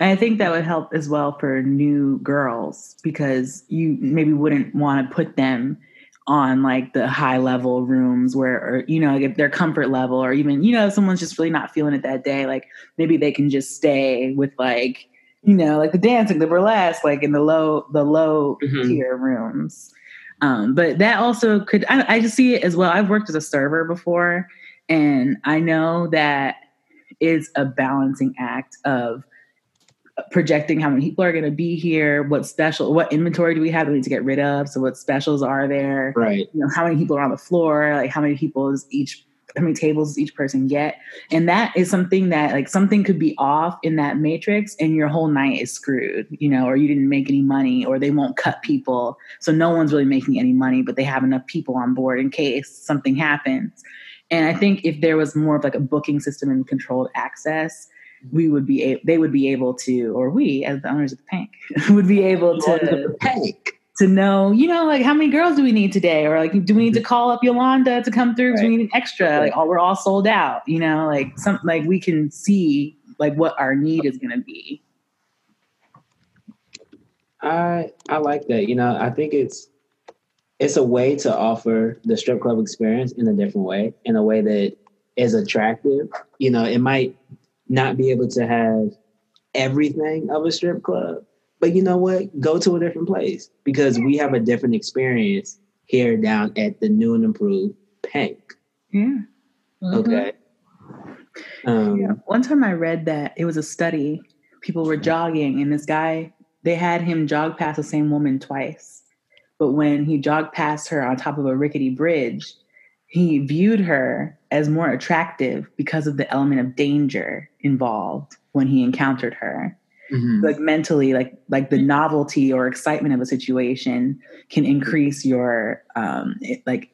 And I think that would help as well for new girls because you maybe wouldn't want to put them on like the high level rooms where or you know if their comfort level or even you know if someone's just really not feeling it that day like maybe they can just stay with like you know, like the dancing, the burlesque, like in the low, the low Mhm. tier rooms. Um, but that also could, I, I just see it as well. I've worked as a server before, and I know that is a balancing act of projecting how many people are going to be here, what special, what inventory do we have that we need to get rid of? So, what specials are there? Right. you know how many people are on the floor like how many people is each how many tables does each person get. And that is something that like something could be off in that matrix and your whole night is screwed you know or you didn't make any money or they won't cut people. So no one's really making any money but they have enough people on board in case something happens. And i think if there was more of like a booking system and controlled access we would be a- they would be able to or we as the owners of the Pynk would be able to Panic. To know, you know, like how many girls do we need today? Or like, do we need to mm-hmm. call up Yolanda to come through? Do we need an extra? Like, oh, we're all sold out, you know, like some, like we can see like what our need is going to be. I I like that. You know, I think it's it's a way to offer the strip club experience in a different way, in a way that is attractive. You know, it might not be able to have everything of a strip club, but you know what? Go to a different place because we have a different experience here down at the new and improved Pynk. Yeah. Mhm. Okay. Um, Yeah. One time I read that it was a study. People were jogging, and this guy, they had him jog past the same woman twice. But when he jogged past her on top of a rickety bridge, he viewed her as more attractive because of the element of danger involved when he encountered her. Mhm. Like mentally, like like the novelty or excitement of a situation can increase your um it, like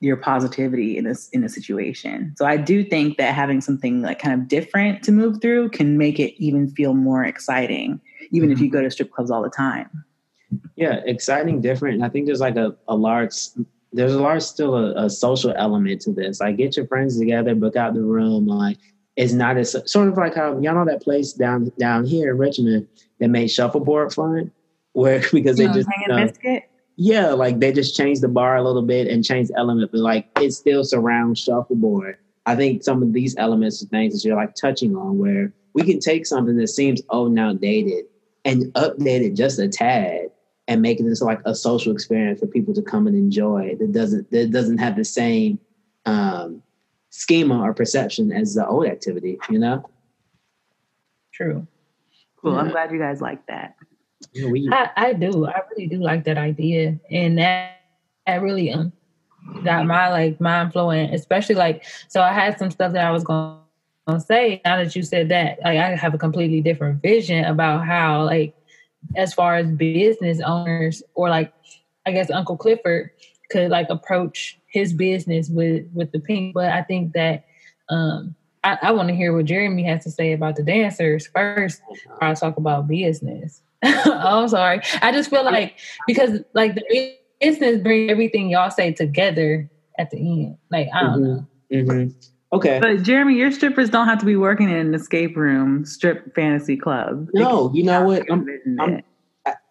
your positivity in this in a situation. So I do think that having something like kind of different to move through can make it even feel more exciting, even if you go to strip clubs all the time. yeah exciting different and i think there's like a, a large there's a large still a, a social element to this like get your friends together book out the room like it's not as sort of like how y'all know that place down down here in richmond that made shuffleboard fun? Where because they Yeah, just uh, yeah like they just changed the bar a little bit and changed the element but like it still surrounds shuffleboard. I think some of these elements and things that you're like touching on where we can take something that seems old and outdated and update it just a tad and make it into like a social experience for people to come and enjoy that doesn't that doesn't have the same um schema or perception as the old activity you know True. Cool. I'm glad you guys like that. You know, we, I, I do. I really do like that idea, and that that really um got my like mind flowing. Especially like, so I had some stuff that I was going to say. Now that you said that, like I have a completely different vision about how like as far as business owners or like I guess Uncle Clifford could like approach his business with with the Pynk. But I think that um I, I want to hear what Jeremy has to say about the dancers first. Before I talk about business. oh, I'm sorry. I just feel like because like the business bring everything y'all say together at the end. Like I don't know. Mhm. okay But Jeremy, your strippers don't have to be working in an escape room strip fantasy club. No you know what I'm, I'm- it.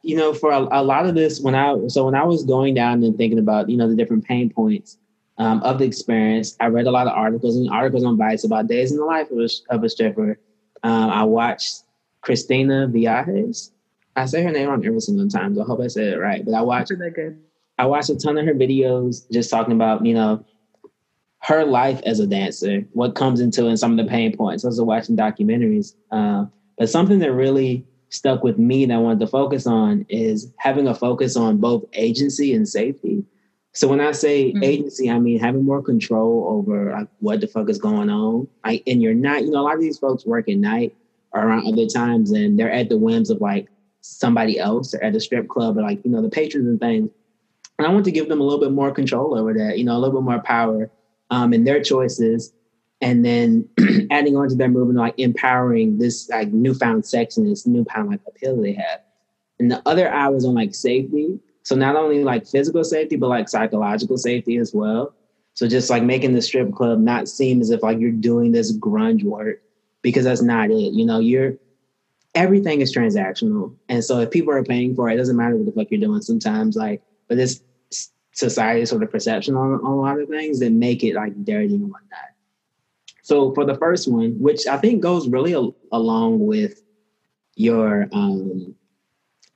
You know, for a, a lot of this, when I so when I was going down and thinking about you know the different pain points um, of the experience, I read a lot of articles and articles on Vice about days in the life of a, of a stripper. Um, I watched Christina Viajes. I say her name wrong every single time, so I hope I said it right. But I watched. I watched a ton of her videos just talking about, you know, her life as a dancer, what comes into it, and some of the pain points. I was watching documentaries. Uh, but something that really stuck with me that I wanted to focus on is having a focus on both agency and safety. So when I say Mhm. agency, I mean having more control over like what the fuck is going on. Like, and you're not, you know, a lot of these folks work at night or around other times, and they're at the whims of like somebody else or at a strip club or like you know the patrons and things. And I want to give them a little bit more control over that, you know, a little bit more power um, in their choices, and then adding on to their movement, like empowering this like newfound sex and this newfound like appeal they have. And the other eye was on like safety. So not only like physical safety, but like psychological safety as well. So just like making the strip club not seem as if like you're doing this grunge work because that's not it. You know, you're everything is transactional. And so if people are paying for it, it doesn't matter what the fuck you're doing sometimes. Like, but this society sort of perception on, on a lot of things that make it like dirty and whatnot. So for the first one, which I think goes really al- along with your um,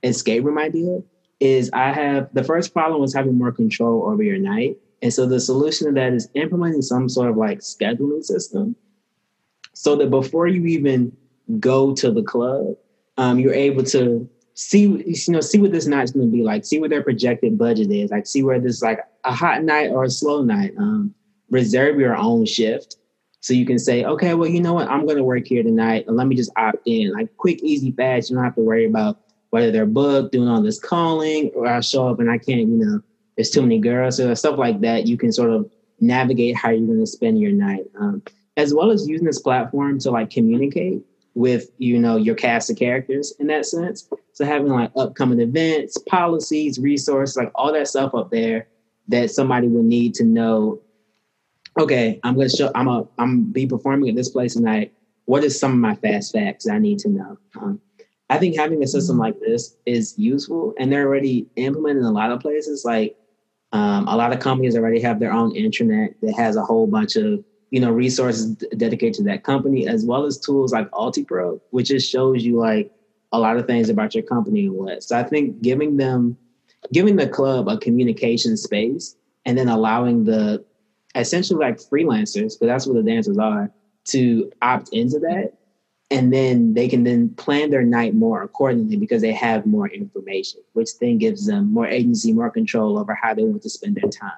escape room idea is I have the first problem was having more control over your night. And so the solution to that is implementing some sort of like scheduling system so that before you even go to the club, um, you're able to see you know see what this night's going to be like see what their projected budget is like see where this is like a hot night or a slow night um, reserve your own shift so you can say okay well you know what i'm going to work here tonight and let me just opt in like quick easy fast you don't have to worry about whether they're booked doing all this calling or i show up and i can't you know there's too many girls or stuff like that you can sort of navigate how you're going to spend your night um, as well as using this platform to like communicate with you know your cast of characters in that sense. So having like upcoming events, policies, resources, like all that stuff up there that somebody would need to know. Okay, I'm gonna show. I'm a. I'm be performing at this place tonight. What is some of my fast facts I need to know? Um, I think having a system like this is useful, and they're already implemented in a lot of places. Like um, a lot of companies already have their own intranet that has a whole bunch of you know resources dedicated to that company as well as tools like UltiPro, which just shows you like a lot of things about your company and what. So I think giving them giving the club a communication space and then allowing the essentially like freelancers, because that's what the dancers are, to opt into that. And then they can then plan their night more accordingly because they have more information, which then gives them more agency, more control over how they want to spend their time.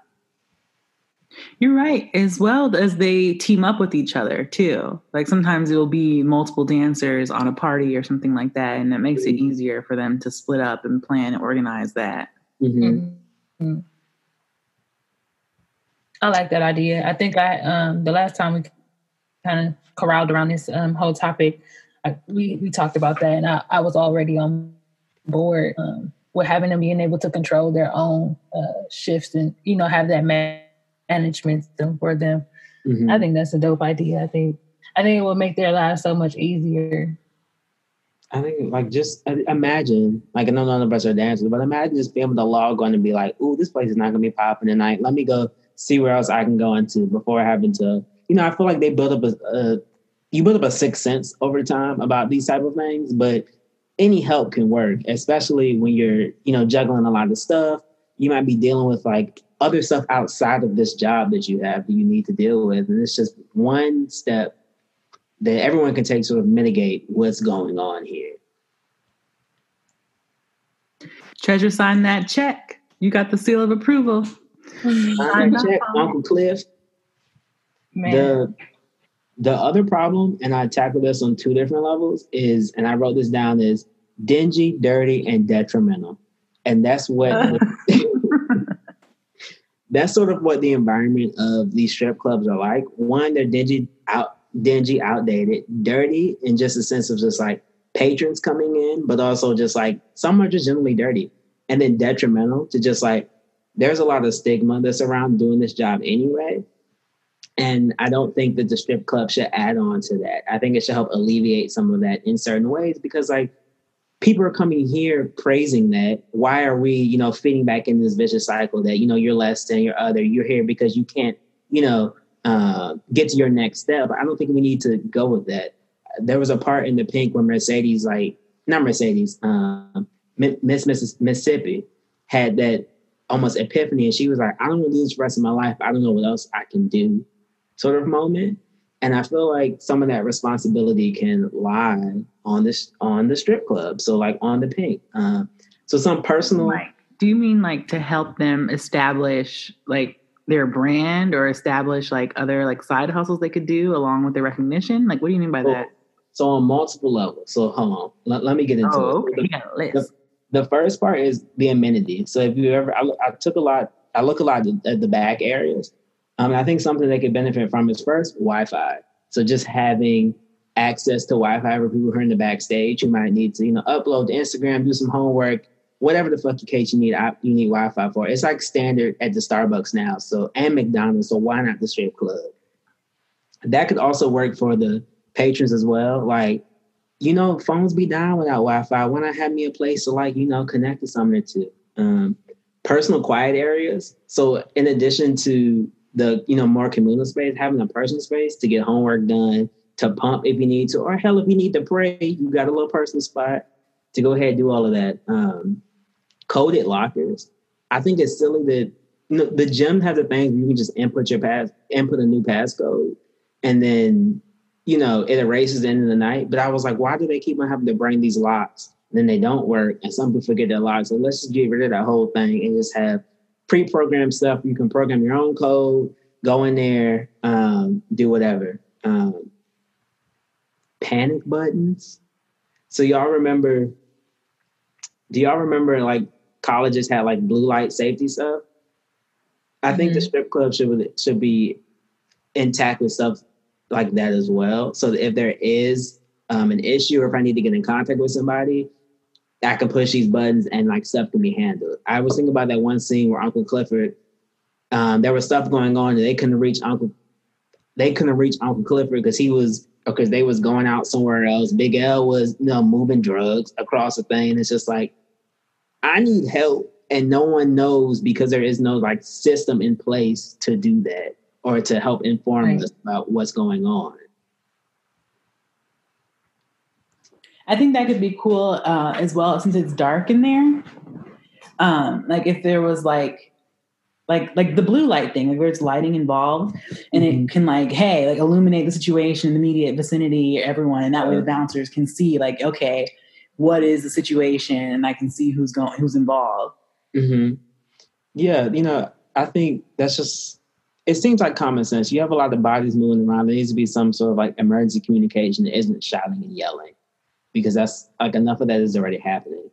You're right, as well as they team up with each other too. Like sometimes it will be multiple dancers on a party or something like that, and it makes it mm-hmm. easier for them to split up and plan and organize that. Mm-hmm. Mm-hmm. I like that idea. I think I um, the last time we kind of corralled around this um, whole topic, I, we we talked about that, and I, I was already on board um, with having them being able to control their own uh, shifts and you know have that. Man- management for them. Mm-hmm. I think that's a dope idea. I think I think it will make their lives so much easier. I think like just imagine like I know none of us are dancers, but imagine just being able to log on and be like, "Ooh, this place is not gonna be popping tonight. Let me go see where else I can go into before having to." You know, I feel like they build up a, a you build up a sixth sense over time about these type of things, but any help can work, especially when you're you know juggling a lot of stuff. You might be dealing with like other stuff outside of this job that you have that you need to deal with. And it's just one step that everyone can take to sort of mitigate what's going on here. Treasure sign that check. You got the seal of approval. Mm-hmm. Sign that check, Uncle Cliff. Man. The the other problem, and I tackle this on two different levels, is and I wrote this down is dingy, dirty, and detrimental. And that's what that's sort of what the environment of these strip clubs are like. One, they're dingy, out, dingy, outdated, dirty, in just a sense of just like patrons coming in, but also just like some are just generally dirty, and then detrimental to just like there's a lot of stigma that's around doing this job anyway. And I don't think that the strip club should add on to that. I think it should help alleviate some of that in certain ways because like people are coming here praising that. Why are we, you know, feeding back in this vicious cycle that, you know, you're less than your other, you're here because you can't, you know, uh, get to your next step. I don't think we need to go with that. There was a part in the Pynk where Mercedes, like, not Mercedes, um, Miss Mississippi had that almost epiphany. And she was like, I don't want to do this the rest of my life. I don't know what else I can do sort of moment. And I feel like some of that responsibility can lie on this on the strip club. So like on the Pynk. Uh, so some personal. Like, do you mean like to help them establish like their brand or establish like other like side hustles they could do along with their recognition? Like, what do you mean by that? So on multiple levels. So hold on, let, let me get into oh, it. Okay. The, the, the, first part is the amenity. So if you ever, I, I took a lot, I look a lot at the back areas. Um, I think something they could benefit from is first Wi-Fi. So just having access to Wi-Fi for people who are in the backstage who might need to, you know, upload to Instagram, do some homework, whatever the fuck case you need, you need Wi-Fi for. It's like standard at the Starbucks now. So and McDonald's. So why not the strip club? That could also work for the patrons as well. Like, you know, phones be down without Wi-Fi. Why not have me a place to like, you know, connect to something to? Um, personal quiet areas. So in addition to the you know more communal space, having a personal space to get homework done, to pump if you need to, or hell, if you need to pray, you got a little personal spot to go ahead and do all of that. Um, coded lockers. I think it's silly that you know, the gym has a thing you can just input your pass, input a new passcode, and then you know it erases the end of the night. But I was like, why do they keep on having to bring these locks? then they don't work, and some people forget their locks. So let's just get rid of that whole thing and just have pre-programmed stuff. You can program your own code, go in there, um, do whatever. Um, panic buttons. So y'all remember? Do y'all remember like colleges had like blue light safety stuff? I mm-hmm. think the mm-hmm. strip club should should be intact with stuff like that as well. So if there is um, an issue or if I need to get in contact with somebody, I can push these buttons and like stuff can be handled. I was thinking about that one scene where Uncle Clifford, um, there was stuff going on and they couldn't reach Uncle, they couldn't reach Uncle Clifford because he was because they was going out somewhere else. Big L was you know moving drugs across the thing. It's just like I need help and no one knows because there is no like system in place to do that or to help inform right. us about what's going on. I think that could be cool uh, as well since it's dark in there. Um, like if there was like like like the blue light thing, like where it's lighting involved, and mm-hmm. it can like hey like illuminate the situation in the immediate vicinity, everyone, and that way the bouncers can see like okay, what is the situation, and I can see who's going who's involved. Mm-hmm. Yeah, you know, I think that's just it seems like common sense. You have a lot of bodies moving around. There needs to be some sort of like emergency communication that isn't shouting and yelling because that's like enough of that is already happening.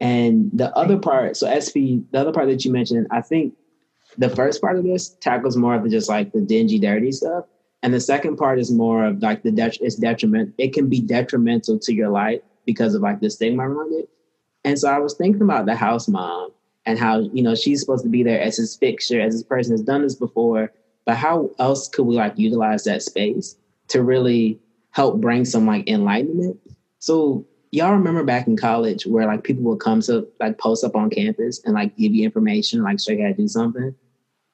And the other part, so SP, the other part that you mentioned, I think the first part of this tackles more of just like the dingy, dirty stuff. And the second part is more of like the det- it's detriment. It can be detrimental to your life because of like the stigma around it. And so I was thinking about the house mom and how, you know, she's supposed to be there as his fixture, as this person has done this before. But how else could we like utilize that space to really help bring some like enlightenment? So y'all remember back in college where like people would come to like post up on campus and like give you information, like show you how to do something?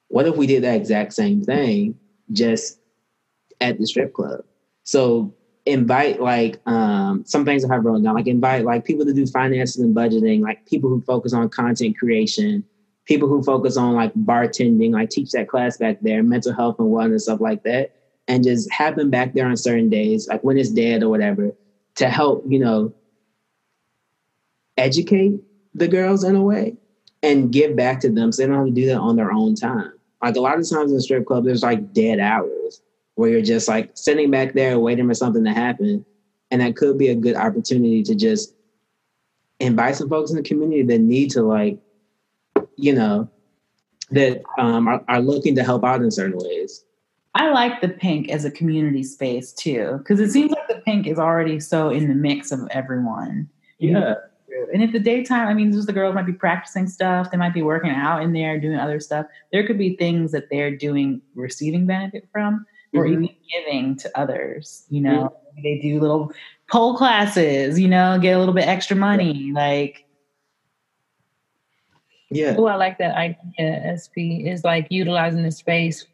What if we did that exact same thing just at the strip club? So invite like um, some things I have written down, like invite like people to do finances and budgeting, like people who focus on content creation, people who focus on like bartending, like teach that class back there, mental health and wellness, stuff like that. And just have them back there on certain days, like when it's dead or whatever, to help, you know, educate the girls in a way and give back to them so they don't have to do that on their own time. Like a lot of times in strip club, there's like dead hours where you're just like sitting back there waiting for something to happen. And that could be a good opportunity to just invite some folks in the community that need to like, you know, that um, are, are looking to help out in certain ways. I like the Pynk as a community space too, because it seems like the Pynk is already so in the mix of everyone. Yeah. And if the daytime, I mean, just the girls might be practicing stuff, they might be working out in there, doing other stuff. There could be things that they're doing, receiving benefit from, or mm-hmm. even giving to others. You know, mm-hmm. they do little pole classes, you know, get a little bit extra money. Like, yeah. Oh, I like that idea, SP, is like utilizing the space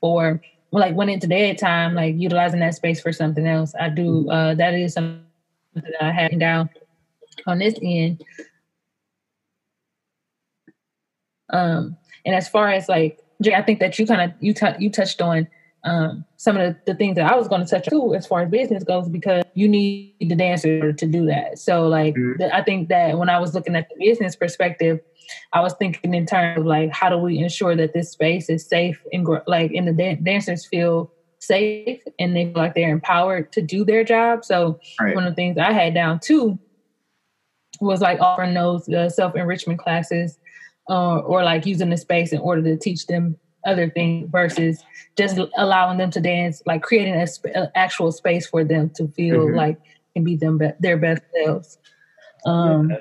for like when it's daytime, like utilizing that space for something else. I do, mm-hmm. uh, that is something that I have down on this end. Um, and as far as like Jay, I think that you kind of you t- you touched on um, some of the, the, things that I was going to touch on too, as far as business goes, because you need the dancer to do that. So, like, mm-hmm. the, I think that when I was looking at the business perspective, I was thinking in terms of like, how do we ensure that this space is safe and like, and the dan- dancers feel safe and they feel like they're empowered to do their job. So, right. one of the things I had down too was like offering those uh, self enrichment classes uh, or like using the space in order to teach them other things versus just allowing them to dance, like creating an sp- actual space for them to feel mm-hmm. like can be them be- their best selves. Um, yeah.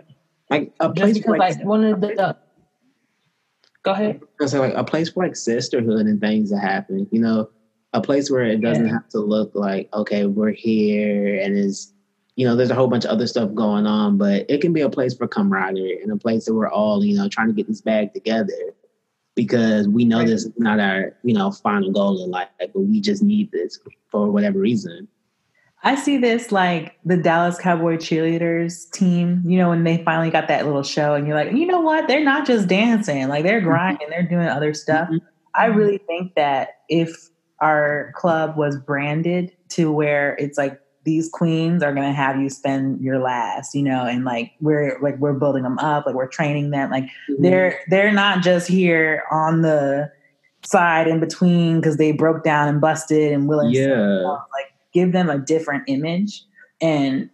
Like a place because, like, like, one of the. Uh, go ahead. Because like a place for like sisterhood and things that happen, you know, a place where it doesn't yeah. have to look like okay, we're here and is you know, there's a whole bunch of other stuff going on, but it can be a place for camaraderie and a place that we're all, you know, trying to get this bag together. Because we know this is not our you know final goal in life, but we just need this for whatever reason. I see this like the Dallas Cowboy cheerleaders team, you know, when they finally got that little show, and you're like, you know what? They're not just dancing, like they're mm-hmm. grinding, they're doing other stuff. Mm-hmm. I really think that if our club was branded to where it's like these queens are gonna have you spend your last, you know, and like we're like we're building them up, like we're training them, like mm-hmm. they're they're not just here on the side in between because they broke down and busted and willing yeah. to like give them a different image and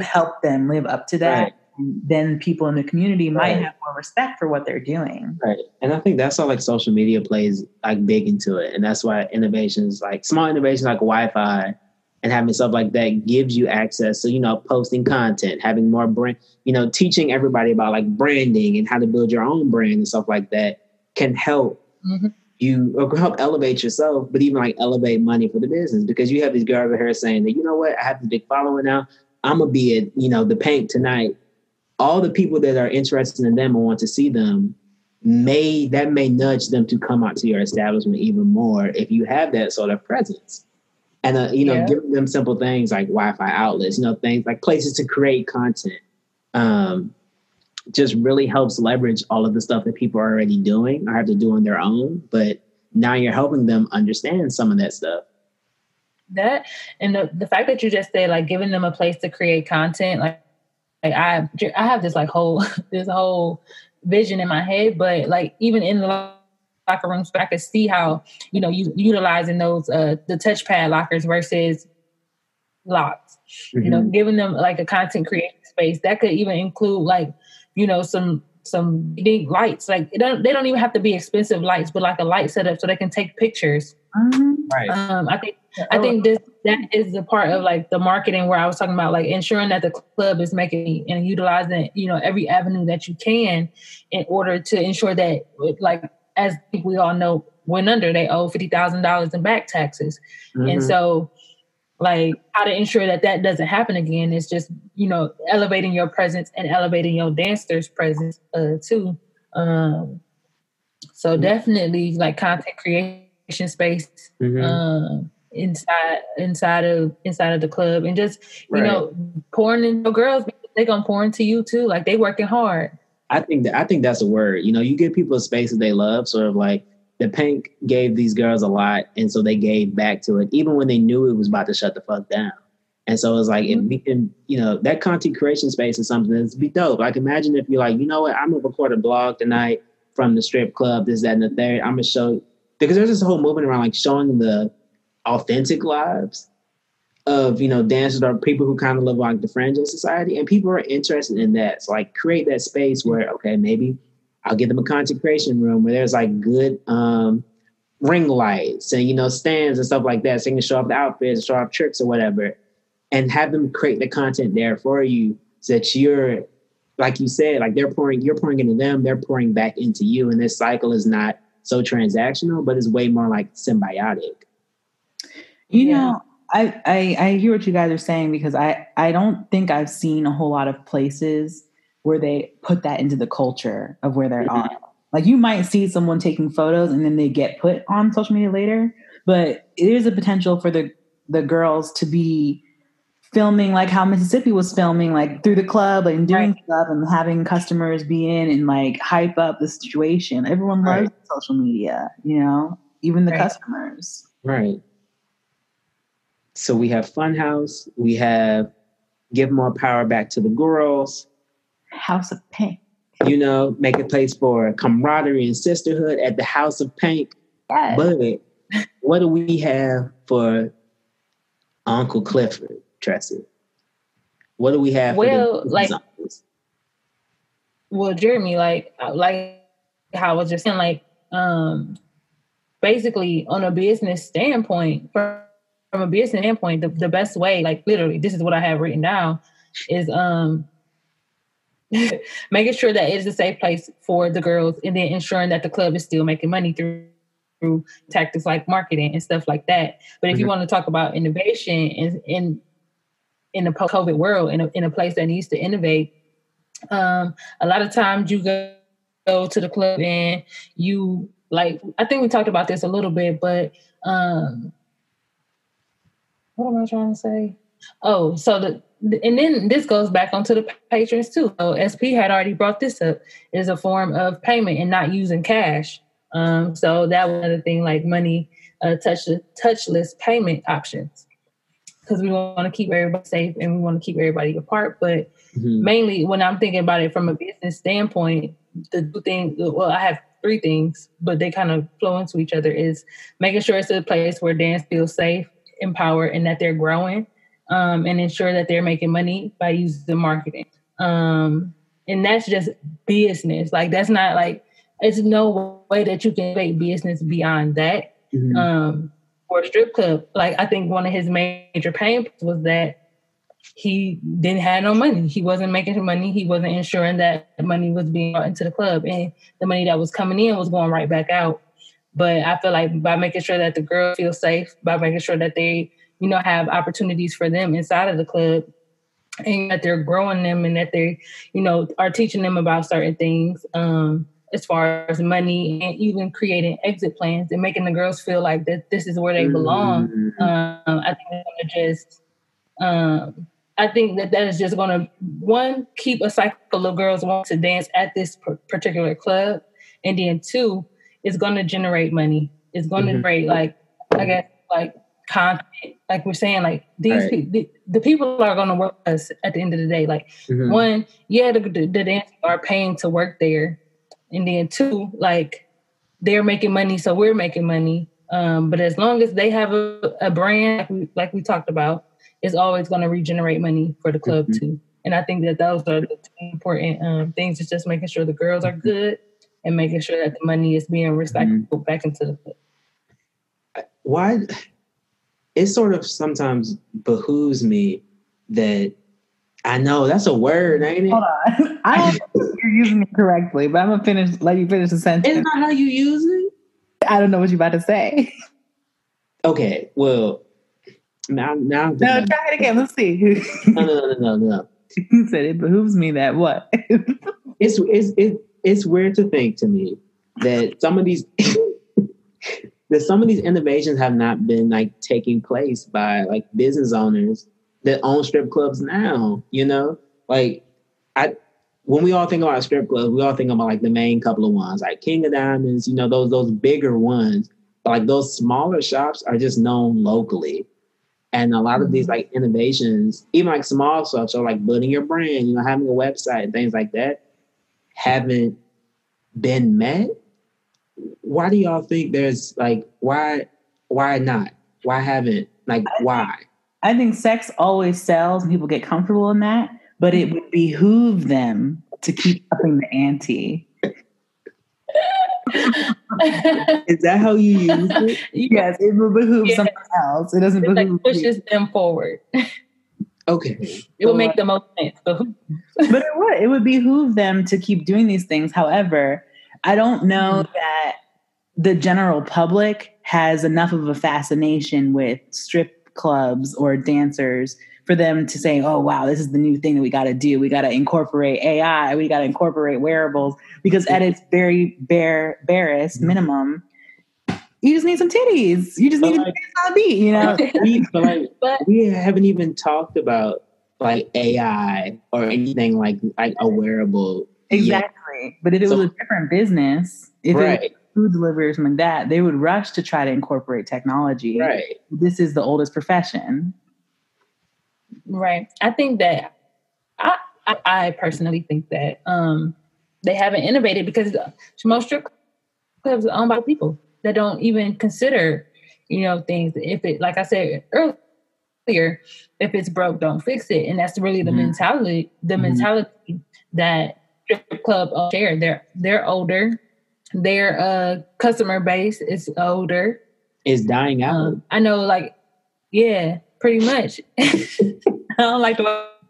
help them live up to that. Right. Then people in the community might have more respect for what they're doing. Right. And I think that's how like social media plays like big into it. And that's why innovations like small innovations like Wi-Fi and having stuff like that gives you access to, you know, posting content, having more brand, you know, teaching everybody about like branding and how to build your own brand and stuff like that can help mm-hmm you help elevate yourself, but even like elevate money for the business because you have these girls over here saying that, you know what, I have this big following now. I'm gonna be at, you know, the Pynk tonight. All the people that are interested in them and want to see them may that may nudge them to come out to your establishment even more if you have that sort of presence. And uh, you know, yeah. giving them simple things like Wi-Fi outlets, you know, things like places to create content. Um, just really helps leverage all of the stuff that people are already doing or have to do on their own. But now you're helping them understand some of that stuff. That and the, the fact that you just said like giving them a place to create content, like, like I I have this like whole this whole vision in my head, but like even in the locker rooms, I could see how you know you utilizing those uh the touchpad lockers versus locks. Mm-hmm. You know, mm-hmm. giving them like a content creation space that could even include like you know, some some big lights. Like don't, they don't even have to be expensive lights, but like a light setup so they can take pictures. Mm-hmm. Right. Um, I think I think this that is the part of like the marketing where I was talking about like ensuring that the club is making and utilizing you know every avenue that you can in order to ensure that like as we all know went under they owe fifty thousand dollars in back taxes, mm-hmm. and so like how to ensure that that doesn't happen again is just you know elevating your presence and elevating your dancers presence uh too um so mm-hmm. definitely like content creation space mm-hmm. um inside inside of inside of the club and just you right. know pouring into girls they gonna pour into you too like they working hard i think that i think that's a word you know you give people a space that they love sort of like the Pynk gave these girls a lot, and so they gave back to it, even when they knew it was about to shut the fuck down. And so it's like if we can, you know, that content creation space is something that's be dope. Like imagine if you're like, you know what, I'm gonna record a blog tonight from the strip club, this, that, and the third. I'm gonna show because there's this whole movement around like showing the authentic lives of you know dancers or people who kind of live like the fringe of society, and people are interested in that. So like create that space where okay, maybe I'll give them a content creation room where there's like good um, ring lights and you know stands and stuff like that, so you can show off the outfits, show off tricks or whatever, and have them create the content there for you so that you're like you said, like they're pouring, you're pouring into them, they're pouring back into you, and this cycle is not so transactional, but it's way more like symbiotic. You yeah. know, I, I I hear what you guys are saying because I I don't think I've seen a whole lot of places where they put that into the culture of where they're mm-hmm. on. Like you might see someone taking photos and then they get put on social media later, but there's a potential for the the girls to be filming like how Mississippi was filming, like through the club and doing right. stuff and having customers be in and like hype up the situation. Everyone loves right. social media, you know, even the right. customers. Right. So we have Funhouse, we have Give More Power Back to the Girls, House of Pynk. You know, make a place for camaraderie and sisterhood at the House of Pynk. Yes. But what do we have for Uncle Clifford, Tressie? What do we have? Well, like, well, Jeremy, like, like how I was just saying, like, um, basically on a business standpoint, from, from a business standpoint, the, the best way, like, literally, this is what I have written down, is um making sure that it is a safe place for the girls and then ensuring that the club is still making money through through tactics like marketing and stuff like that. But if mm-hmm. you want to talk about innovation in in in the post-COVID world, in a, in a place that needs to innovate, um, a lot of times you go, go to the club and you like I think we talked about this a little bit, but um what am I trying to say? Oh, so the and then this goes back onto the patrons too. So SP had already brought this up is a form of payment and not using cash. Um, so that was another thing like money, uh, touch touchless payment options because we want to keep everybody safe and we want to keep everybody apart. But mm-hmm. mainly when I'm thinking about it from a business standpoint, the thing, well, I have three things, but they kind of flow into each other is making sure it's a place where dance feels safe, empowered, and that they're growing um, and ensure that they're making money by using the marketing. Um, and that's just business. Like that's not like, it's no way that you can make business beyond that. Mm-hmm. Um, for a strip club. Like I think one of his major pain was that he didn't have no money. He wasn't making money. He wasn't ensuring that money was being brought into the club, and the money that was coming in was going right back out. But I feel like by making sure that the girls feel safe, by making sure that they, you know, have opportunities for them inside of the club, and that they're growing them, and that they, you know, are teaching them about certain things. Um, as far as money and even creating exit plans and making the girls feel like that this is where they belong. Mm-hmm. Um, I think that's gonna just, um, I think that that is just gonna one keep a cycle of girls want to dance at this particular club, and then two, it's gonna generate money. It's gonna mm-hmm. generate like I guess like content. Like we're saying, like these right. people, the, the, people are gonna work us at the end of the day. Like mm-hmm. one, yeah, the, the, the dancers are paying to work there and then two, like they're making money, so we're making money. Um, but as long as they have a, a brand, like we, like we, talked about, it's always going to regenerate money for the club mm-hmm. too. And I think that those are the important um, things. Is just making sure the girls are mm-hmm. good and making sure that the money is being recycled mm-hmm. back into the club. Why? It sort of sometimes behooves me that I know that's a word, ain't it? Hold on. I don't you're using it correctly, but I'm gonna finish let you finish the sentence. Isn't that how you use it? I don't know what you're about to say. Okay, well now now No, try it again. Let's see. no, no, no, no, no. You said it behooves me that what? it's it's it, it's weird to think to me that some of these that some of these innovations have not been like taking place by like business owners that own strip clubs now. You know, like I when we all think about strip clubs, we all think about like the main couple of ones, like King of Diamonds. You know, those those bigger ones. But like those smaller shops are just known locally. And a lot of these mm-hmm. like innovations, even like small stuff, so like building your brand, you know, having a website and things like that, haven't been met. Why do y'all think there's like why why not? Why haven't like why? I think sex always sells and people get comfortable in that, but it would behoove them to keep upping the ante. Is that how you use it? Yes, it would behoove yeah. someone else. It doesn't it behoove like pushes me. them forward. Okay. It will make the most sense. but it would. It would behoove them to keep doing these things. However, I don't know mm-hmm. that the general public has enough of a fascination with strip clubs or dancers for them to say, oh, wow, this is the new thing that we got to do. We got to incorporate AI. We got to incorporate wearables because at its very bare, barest mm-hmm. minimum, you just need some titties. You just need like, to beat, you know? we, but like, but, we haven't even talked about like AI or anything like like a wearable. Exactly. Yet. But if it so, was a different business, if right. it food delivery or something like that, they would rush to try to incorporate technology. Right. This is the oldest profession. Right. I think that I I, I personally think that um, they haven't innovated because most strip clubs are owned by people that don't even consider, you know, things. If it, like I said earlier, if it's broke, don't fix it, and that's really the mm-hmm. mentality. The mm-hmm. mentality that strip club share. They're they're older their uh customer base is older. Is dying out. Um, I know, like, yeah, pretty much. I don't like the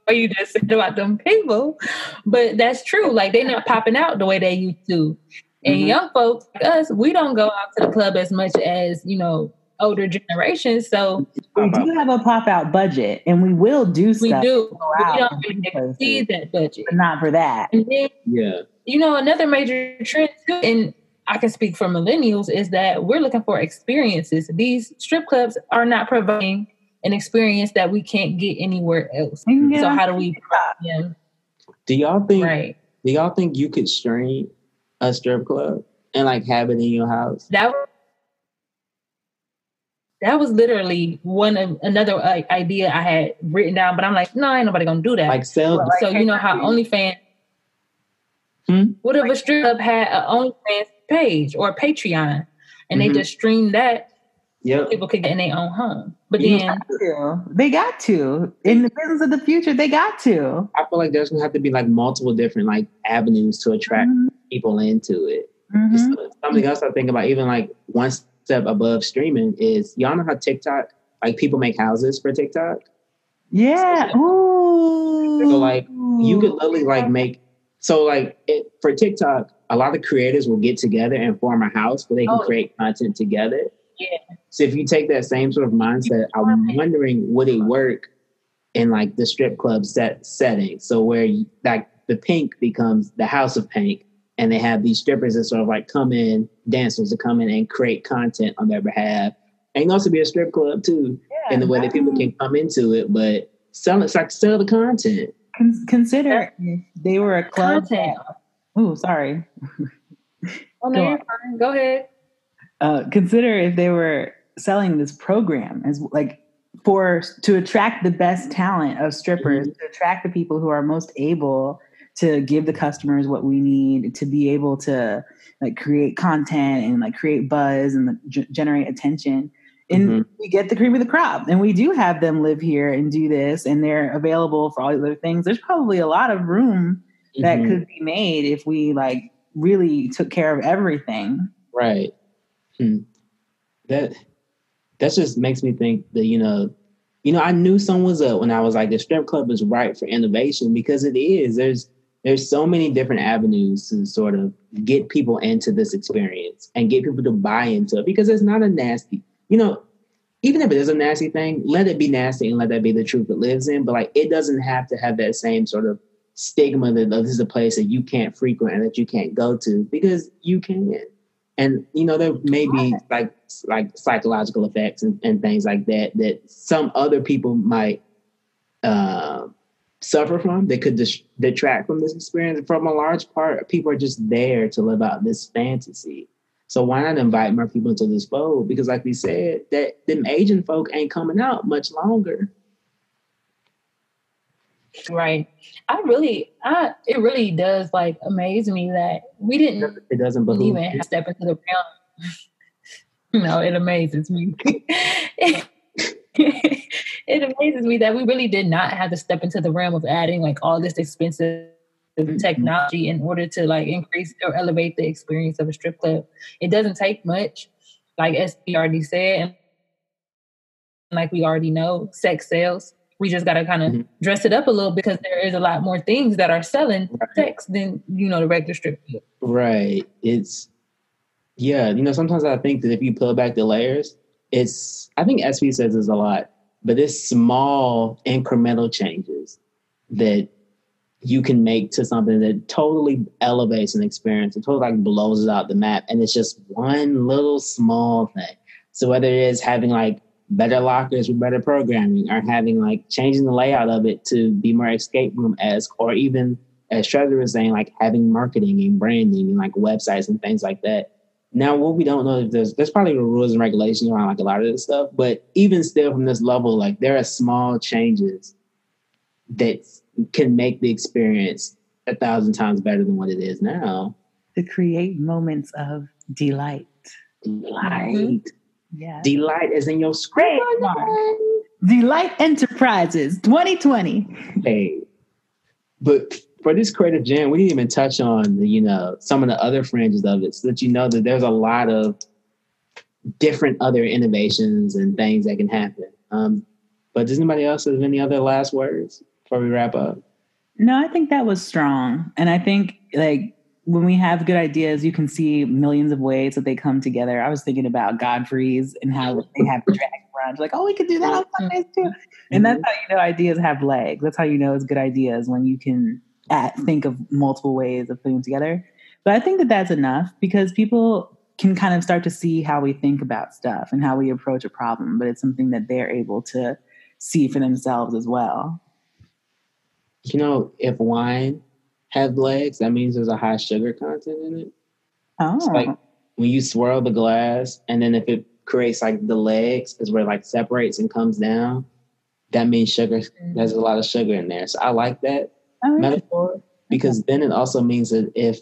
way you just said about them people, but that's true. Like, they're not popping out the way they used to. And mm-hmm. young folks like us, we don't go out to the club as much as, you know, older generations. So we do have a pop out budget and we will do stuff. We do. We don't exceed that budget. But not for that. Then, yeah. You know, another major trend too, and I can speak for millennials is that we're looking for experiences. These strip clubs are not providing an experience that we can't get anywhere else. Yeah. So how do we provide them? Do y'all think? Right. Do y'all think you could stream a strip club and like have it in your house? That that was literally one of another uh, idea I had written down, but I'm like, no, ain't nobody gonna do that. Like sell? so you know how OnlyFans. Hmm? What if a strip club had an OnlyFans page or a Patreon, and Mhm. they just streamed that? Yep. People could get in their own home. But You then, to. They got to. In the business of the future, they got to. I feel like there's gonna have to be like multiple different like avenues to attract Mm-hmm. people into it. Mhm. So Something else I think about, even like one step above streaming, is y'all know how TikTok, like people make houses for TikTok. Yeah. Ooh. So like you could literally like make so like it, for TikTok, a lot of creators will get together and form a house where they can Oh. create content together. Yeah. So if you take that same sort of mindset, I'm wondering would it work in like the strip club set setting? So where you, like the Pynk becomes the house of Pynk, and they have these strippers that sort of like come in, dancers to come in and create content on their behalf. And also be a strip club too, in the way that people can come into it, but sell it's like sell the content. Con- consider if they were a club. content. Oh, sorry. Oh, no, Go you're on. fine. Go ahead. Uh, consider if they were selling this program as like for to attract the best talent of strippers to attract the people who are most able to give the customers what we need to be able to like create content and like create buzz and g- generate attention and Mhm. we get the cream of the crop and we do have them live here and do this and they're available for all these other things there's probably a lot of room that Mhm. could be made if we like really took care of everything Right. Hmm. That that just makes me think that you know, you know, I knew something was up when I was like, the strip club is right for innovation because it is. There's there's so many different avenues to sort of get people into this experience and get people to buy into it because it's not a nasty, you know, even if it is a nasty thing, let it be nasty and let that be the truth it lives in. But like, it doesn't have to have that same sort of stigma that this is a place that you can't frequent and that you can't go to because you can. And you know, there may be like like psychological effects and, and things like that that some other people might uh, suffer from that could dis- detract from this experience. From a large part, people are just there to live out this fantasy. So why not invite more people into this fold? Because, like we said, that them Asian folk ain't coming out much longer. Right. I really, I it really does like amaze me that we didn't It doesn't believe even have step into the realm. no, it amazes me. it amazes me that we really did not have to step into the realm of adding like all this expensive mm-hmm. technology in order to like increase or elevate the experience of a strip club. It doesn't take much, like as we already said, and like we already know, sex sales. We just got to kind of Mhm. dress it up a little because there is a lot more things that are selling Right. sex than you know the regular strip. Right. It's yeah, you know, sometimes I think that if you peel back the layers, it's I think SV says this a lot, but it's small incremental changes that you can make to something that totally elevates an experience. It totally like blows it out the map. And it's just one little small thing. So whether it is having like better lockers with better programming or having like changing the layout of it to be more escape room esque or even as Trevor was saying, like having marketing and branding and like websites and things like that. Now, what we don't know is there's there's probably rules and regulations around like a lot of this stuff, but even still from this level, like there are small changes that can make the experience a thousand times better than what it is now. to create moments of delight. Delight, mm-hmm. Yeah. delight is in your script. Delight Enterprises 2020. Hey, but for this creative jam, we didn't even touch on the, you know some of the other fringes of it, so that you know that there's a lot of different other innovations and things that can happen. Um, but does anybody else have any other last words before we wrap up? No, I think that was strong. And I think like when we have good ideas, you can see millions of ways that they come together. I was thinking about Godfrey's and how they have drag brunch. Like, oh, we could do that on mm-hmm. Sundays too. And that's how you know ideas have legs. That's how you know it's good ideas when you can at, think of multiple ways of putting them together. But I think that that's enough because people can kind of start to see how we think about stuff and how we approach a problem, but it's something that they're able to see for themselves as well. You know, if wine has legs, that means there's a high sugar content in it. Oh, It's like when you swirl the glass, and then if it creates like the legs, is where it like separates and comes down. That means sugar. There's a lot of sugar in there. So I like that Oh, metaphor because then it also means that if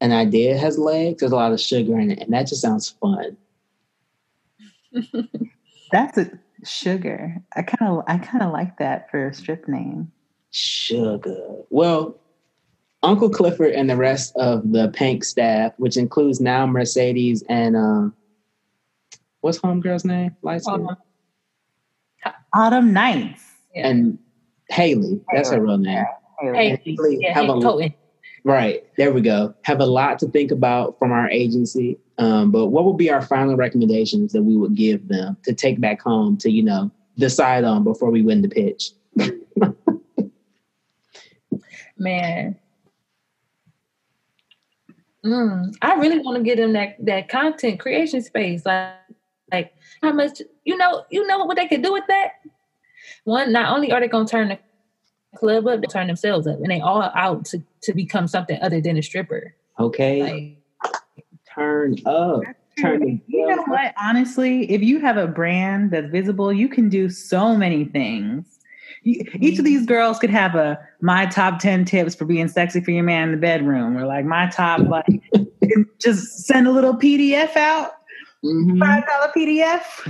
an idea has legs, there's a lot of sugar in it, and that just sounds fun. that's a sugar. I kind of I kind of like that for a strip name. Sugar. Well, Uncle Clifford and the rest of the Pynk staff, which includes now Mercedes and um, what's homegirl's name? Light skin? Um, Autumn Nights. yeah. and Haley. That's her real name. Hey, Haley yeah, have a- Right. There we go. Have a lot to think about from our agency. Um, but what would be our final recommendations that we would give them to take back home to, you know, decide on before we win the pitch? Man. Mm, I really want to get them that, that content creation space. Like, like how much you know, you know what they could do with that? One, not only are they gonna turn the club up, they turn themselves up and they all out to, to become something other than a stripper. Okay. Like Turn up. Turn You know what? Honestly, if you have a brand that's visible, you can do so many things. You- Each of these girls could have a my top 10 tips for being sexy for your man in the bedroom, or like my top, like, just send a little PDF out, Mhm. $5 PDF.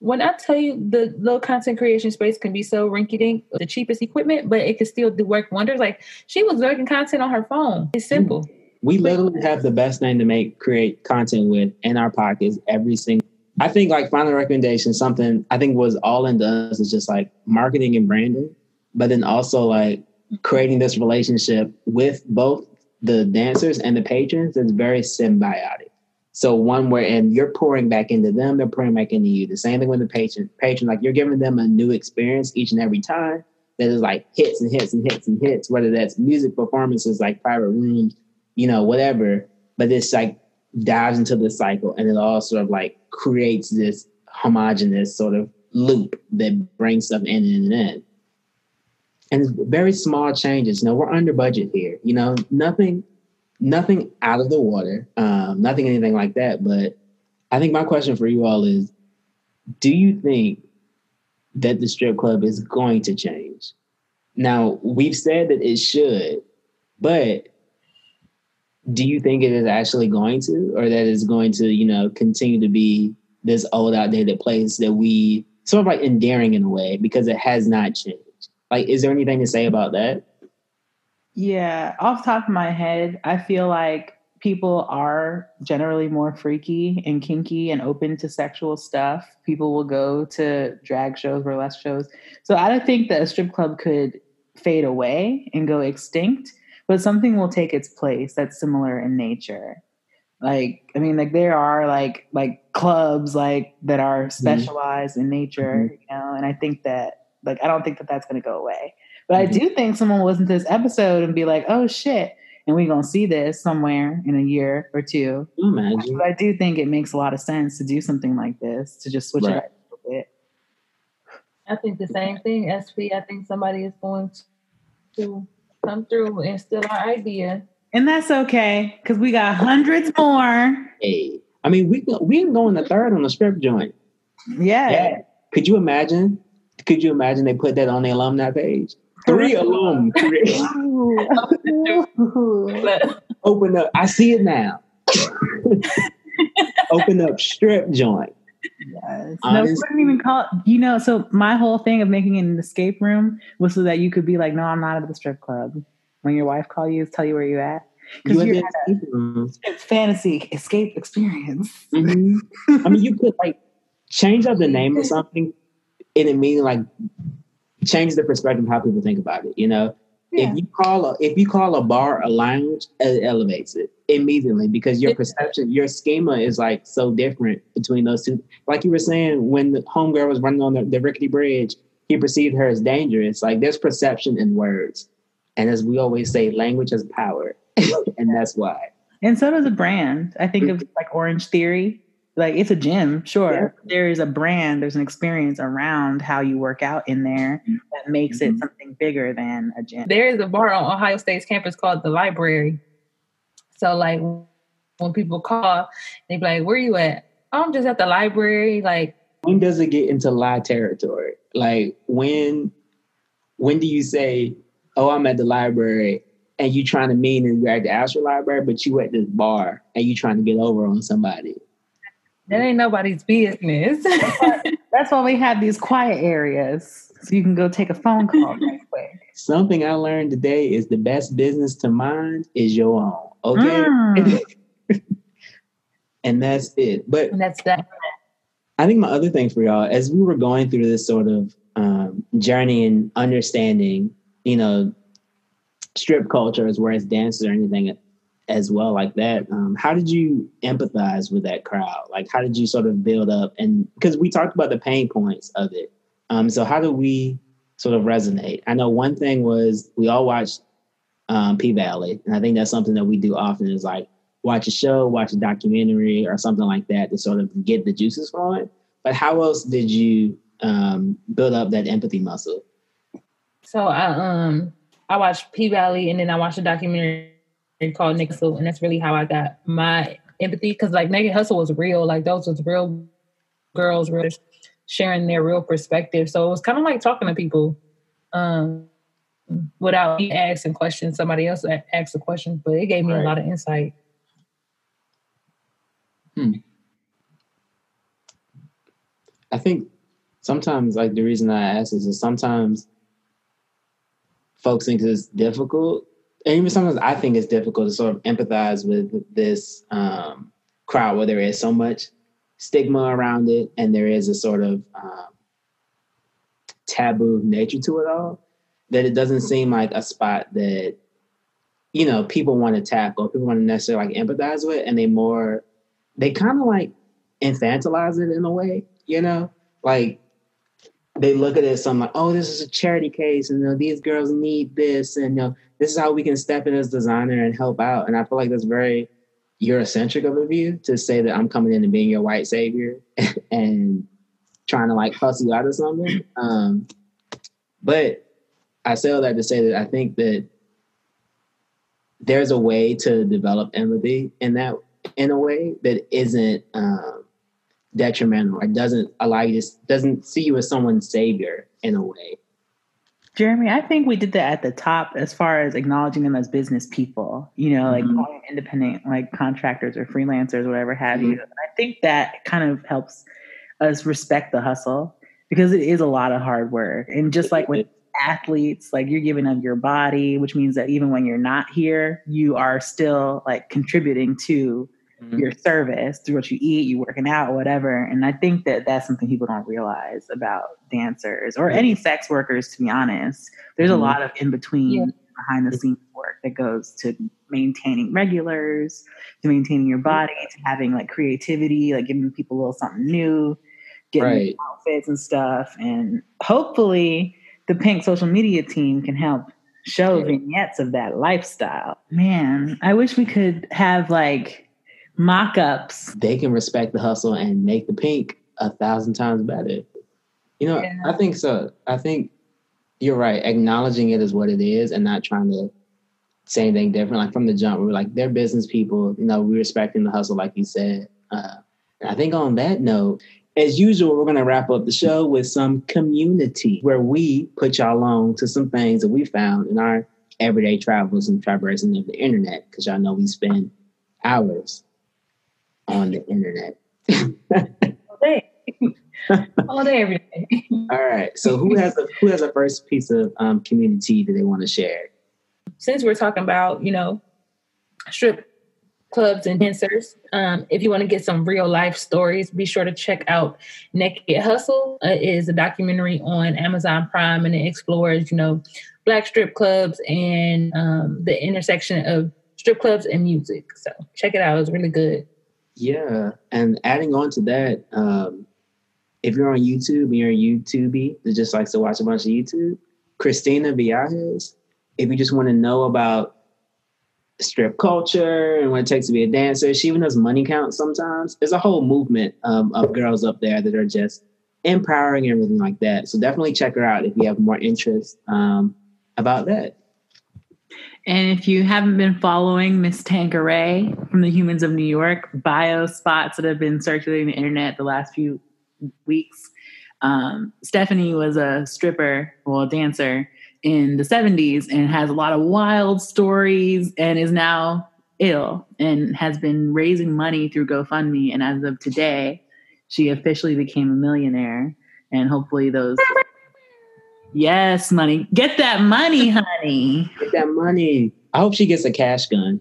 when I tell you the low content creation space can be so rinky dink, the cheapest equipment, but it can still do work wonders. Like she was making content on her phone. It's simple. We literally have the best thing to make create content with in our pockets every single. I think like final recommendation, something I think was all in does is just like marketing and branding, but then also like creating this relationship with both the dancers and the patrons that's very symbiotic. So one where and you're pouring back into them, they're pouring back into you. The same thing with the patron. Patron, like you're giving them a new experience each and every time. That is like hits and hits and hits and hits, whether that's music performances like private rooms, you know, whatever. But it's like dives into the cycle and it all sort of like creates this homogenous sort of loop that brings stuff in and in. And it's very small changes. You know, we're under budget here. You know, nothing, nothing out of the water, um, nothing anything like that. But I think my question for you all is: Do you think that the strip club is going to change? Now we've said that it should, but do you think it is actually going to, or that it's going to, you know, continue to be this old, outdated place that we sort of like endearing in a way because it has not changed? Like, is there anything to say about that? Yeah, off top of my head, I feel like people are generally more freaky and kinky and open to sexual stuff. People will go to drag shows, burlesque shows. So I don't think that a strip club could fade away and go extinct, but something will take its place that's similar in nature. Like, I mean, like there are like like clubs like that are mm-hmm. specialized in nature, mm-hmm. you know, and I think that like I don't think that that's going to go away. But I mm-hmm. do think someone will listen to this episode and be like, "Oh shit!" and we're gonna see this somewhere in a year or two. Imagine? But I do think it makes a lot of sense to do something like this to just switch Right. it up a little bit. I think the same thing, SP. I think somebody is going to come through and steal our idea. And that's okay because we got hundreds more. Hey, I mean, we we can go in the third on the strip joint. Yeah. Yeah. Could you imagine? Could you imagine they put that on the alumni page? Three alum. Three. Ooh. But Open up. I see it now. Open up strip joint. Yes. No, we Honest- wouldn't even call you know, so my whole thing of making an escape room was so that you could be like, no, I'm not at the strip club. When your wife call you, tell you where you're at. You Because in you're the escape room. at a fantasy escape experience. Mhm. I mean, you could like change up the name of something, and it means like change the perspective of how people think about it. You know, Yeah. if you call a if you call a bar a lounge, it elevates it immediately because your perception, your schema is like so different between those two. Like you were saying, when the homegirl was running on the, the rickety bridge, he perceived her as dangerous. Like there's perception in words, and as we always say, language has power, and that's why. And so does a brand. I think of mm-hmm. like Orange Theory. Like it's a gym, sure. Yeah. There is a brand, there's an experience around how you work out in there that makes mm-hmm. it something bigger than a gym. There is a bar on Ohio State's campus called the Library. So like when people call, they be like, "Where are you at?" Oh, I'm just at the library. Like, when does it get into lie territory? Like, when when do you say, "Oh, I'm at the library," and you trying to mean that you're at the actual library, but you at this bar and you trying to get over on somebody? That ain't nobody's business. That's why we have these quiet areas so you can go take a phone call right quick. Something I learned today is the best business to mind is your own. Okay. Mm. and that's it. But and that's that. I think my other thing for y'all, as we were going through this sort of um, journey and understanding, you know, strip culture as well as dances or anything as well like that. Um, how did you empathize with that crowd? Like, how did you sort of build up? And because we talked about the pain points of it, um, so how do we sort of resonate? I know one thing was we all watched um, P Valley, and I think that's something that we do often is like watch a show, watch a documentary, or something like that to sort of get the juices flowing. But how else did you um, build up that empathy muscle? So I um I watched P Valley, and then I watched a documentary called Naked Hustle, and that's really how I got my empathy because like Naked Hustle was real, like those was real girls, real sharing their real perspective. So it was kind of like talking to people. Um, without me asking questions. Somebody else asked the question, but it gave me right. a lot of insight. Hmm. I think sometimes, like the reason I ask is, is sometimes folks think it's difficult, and even sometimes I think it's difficult to sort of empathize with this um, crowd where there is so much stigma around it, and there is a sort of um, taboo nature to it all that it doesn't seem like a spot that you know people want to tackle. People want to necessarily like empathize with and they more they kind of like infantilize it in a way you know? Like they look at it I'm like oh this is a charity case and you know, these girls need this and you know, this is how we can step in as designer and help out. And i feel like that's very eurocentric of a view to say that i'm coming in and being your white savior and trying to like hustle you out of something. Um, but I say all that to say that I think that there's a way to develop empathy in that in a way that isn't um, detrimental. It doesn't allow you to doesn't see you as someone's savior in a way. Jeremy, I think we did that at the top as far as acknowledging them as business people, you know, like mm-hmm. independent, like contractors or freelancers, or whatever have mm-hmm. you. And I think that kind of helps us respect the hustle because it is a lot of hard work. And just like with athletes like you're giving up your body which means that even when you're not here you are still like contributing to mm-hmm. your service through what you eat you working out whatever and i think that that's something people don't realize about dancers or any sex workers to be honest there's mm-hmm. a lot of in between yeah. behind the scenes work that goes to maintaining regulars to maintaining your body to having like creativity like giving people a little something new getting right. outfits and stuff and hopefully the Pynk social media team can help show vignettes of that lifestyle. Man, I wish we could have like mock ups. They can respect the hustle and make the Pynk a thousand times better. You know, yeah. I think so. I think you're right. Acknowledging it is what it is and not trying to say anything different. Like from the jump, we were like, they're business people. You know, we're respecting the hustle, like you said. Uh, I think on that note, as usual, we're going to wrap up the show with some community where we put y'all on to some things that we found in our everyday travels and traversing of the internet, because y'all know we spend hours on the internet. All day. All day, every day. All right. So who has a who has a first piece of um, community that they want to share? Since we're talking about, you know, strip clubs and dancers. Um, if you want to get some real life stories, be sure to check out Naked Hustle. Uh, it is a documentary on Amazon Prime, and it explores, you know, black strip clubs and um, the intersection of strip clubs and music. So check it out; it's really good. Yeah, and adding on to that, um, if you're on YouTube and you're a YouTubey that just likes to watch a bunch of YouTube, Christina Villegas. If you just want to know about strip culture and what it takes to be a dancer. She even does money count sometimes. There's a whole movement um, of girls up there that are just empowering and everything like that. So definitely check her out if you have more interest um, about that. And if you haven't been following Miss Tanqueray from the Humans of New York bio spots that have been circulating the internet the last few weeks, um, Stephanie was a stripper, well, a dancer in the 70s and has a lot of wild stories and is now ill and has been raising money through GoFundMe. And as of today, she officially became a millionaire. And hopefully, those. Yes, money. Get that money, honey. Get that money. I hope she gets a cash gun.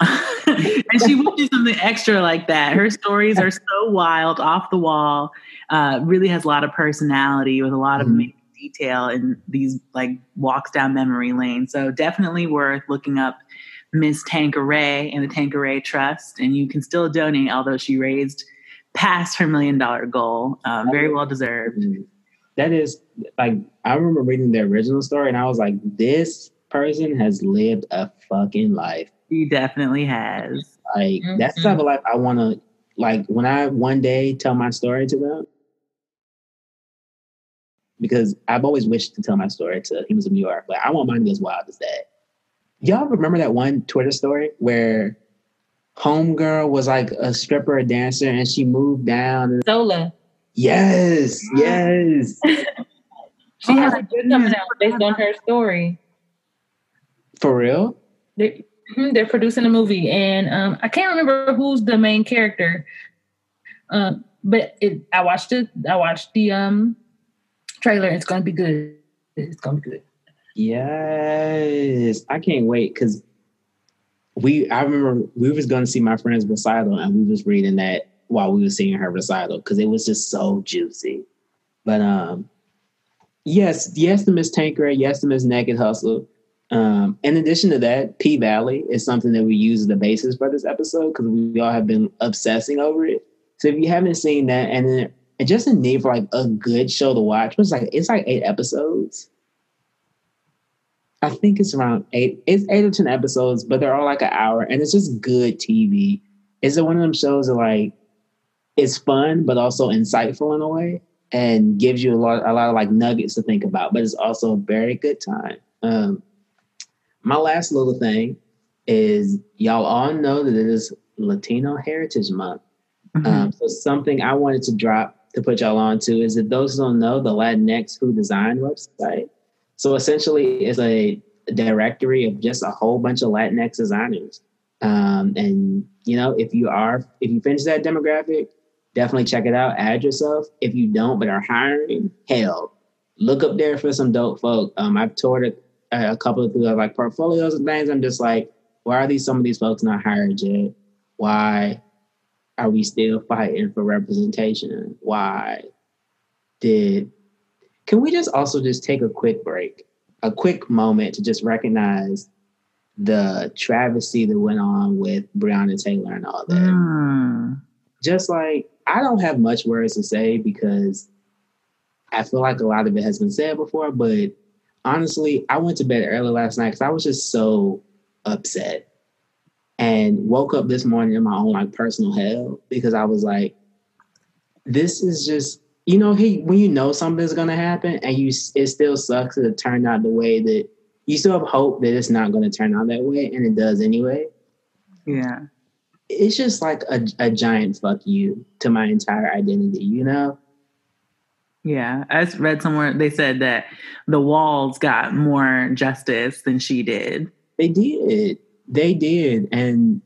and she will do something extra like that. Her stories are so wild, off the wall. Uh, really has a lot of personality with a lot of mm-hmm. detail and these like walks down memory lane. So definitely worth looking up Miss Tanqueray and the Tanqueray Trust, and you can still donate, although she raised past her million dollar goal. Uh, very well deserved. Mm-hmm. That is like I remember reading the original story, and I was like, this person has lived a fucking life. He definitely has. Like mm-hmm. that's the type of life I want to like when I one day tell my story to them. Because I've always wished to tell my story to Humans of New York, but I want mine to be as wild as that. Y'all remember that one Twitter story where Homegirl was like a stripper, a dancer, and she moved down. Zola. Yes, yes. she has a book coming out based on her story. For real? They're, hmm, they're producing a movie, and um, I can't remember who's the main character. Um, but it, I watched it. I watched the um, trailer. It's gonna be good. It's gonna be good. Yes, I can't wait because we. I remember we was going to see my friend's recital, and we was reading that while we were seeing her recital because it was just so juicy. But um, yes, yes to Miss Tanker, yes to Miss Naked Hustle. Um, in addition to that, P Valley is something that we use as the basis for this episode because we all have been obsessing over it. So if you haven't seen that, and then and just in need for like a good show to watch, it's like it's like eight episodes. I think it's around eight. It's eight or ten episodes, but they're all like an hour, and it's just good TV. Is it one of them shows that like it's fun but also insightful in a way, and gives you a lot a lot of like nuggets to think about, but it's also a very good time. Um, my last little thing is y'all all know that it is Latino Heritage Month. Mm-hmm. Um, so something I wanted to drop to put y'all on to is that those who don't know the Latinx Who Design website. So essentially, it's a directory of just a whole bunch of Latinx designers. Um, and you know, if you are if you finish that demographic, definitely check it out. Add yourself. If you don't but are hiring, hell, look up there for some dope folk. Um, I've toured it a couple of the like portfolios and things. I'm just like, why are these some of these folks not hired yet? Why are we still fighting for representation? Why did can we just also just take a quick break, a quick moment to just recognize the travesty that went on with Breonna Taylor and all that? Mm. Just like I don't have much words to say because I feel like a lot of it has been said before, but honestly, I went to bed early last night because I was just so upset and woke up this morning in my own like personal hell because I was like, this is just, you know, he when you know something's gonna happen and you it still sucks that it turned out the way that you still have hope that it's not gonna turn out that way, and it does anyway. Yeah. It's just like a, a giant fuck you to my entire identity, you know? Yeah, I read somewhere they said that the walls got more justice than she did. They did. They did. And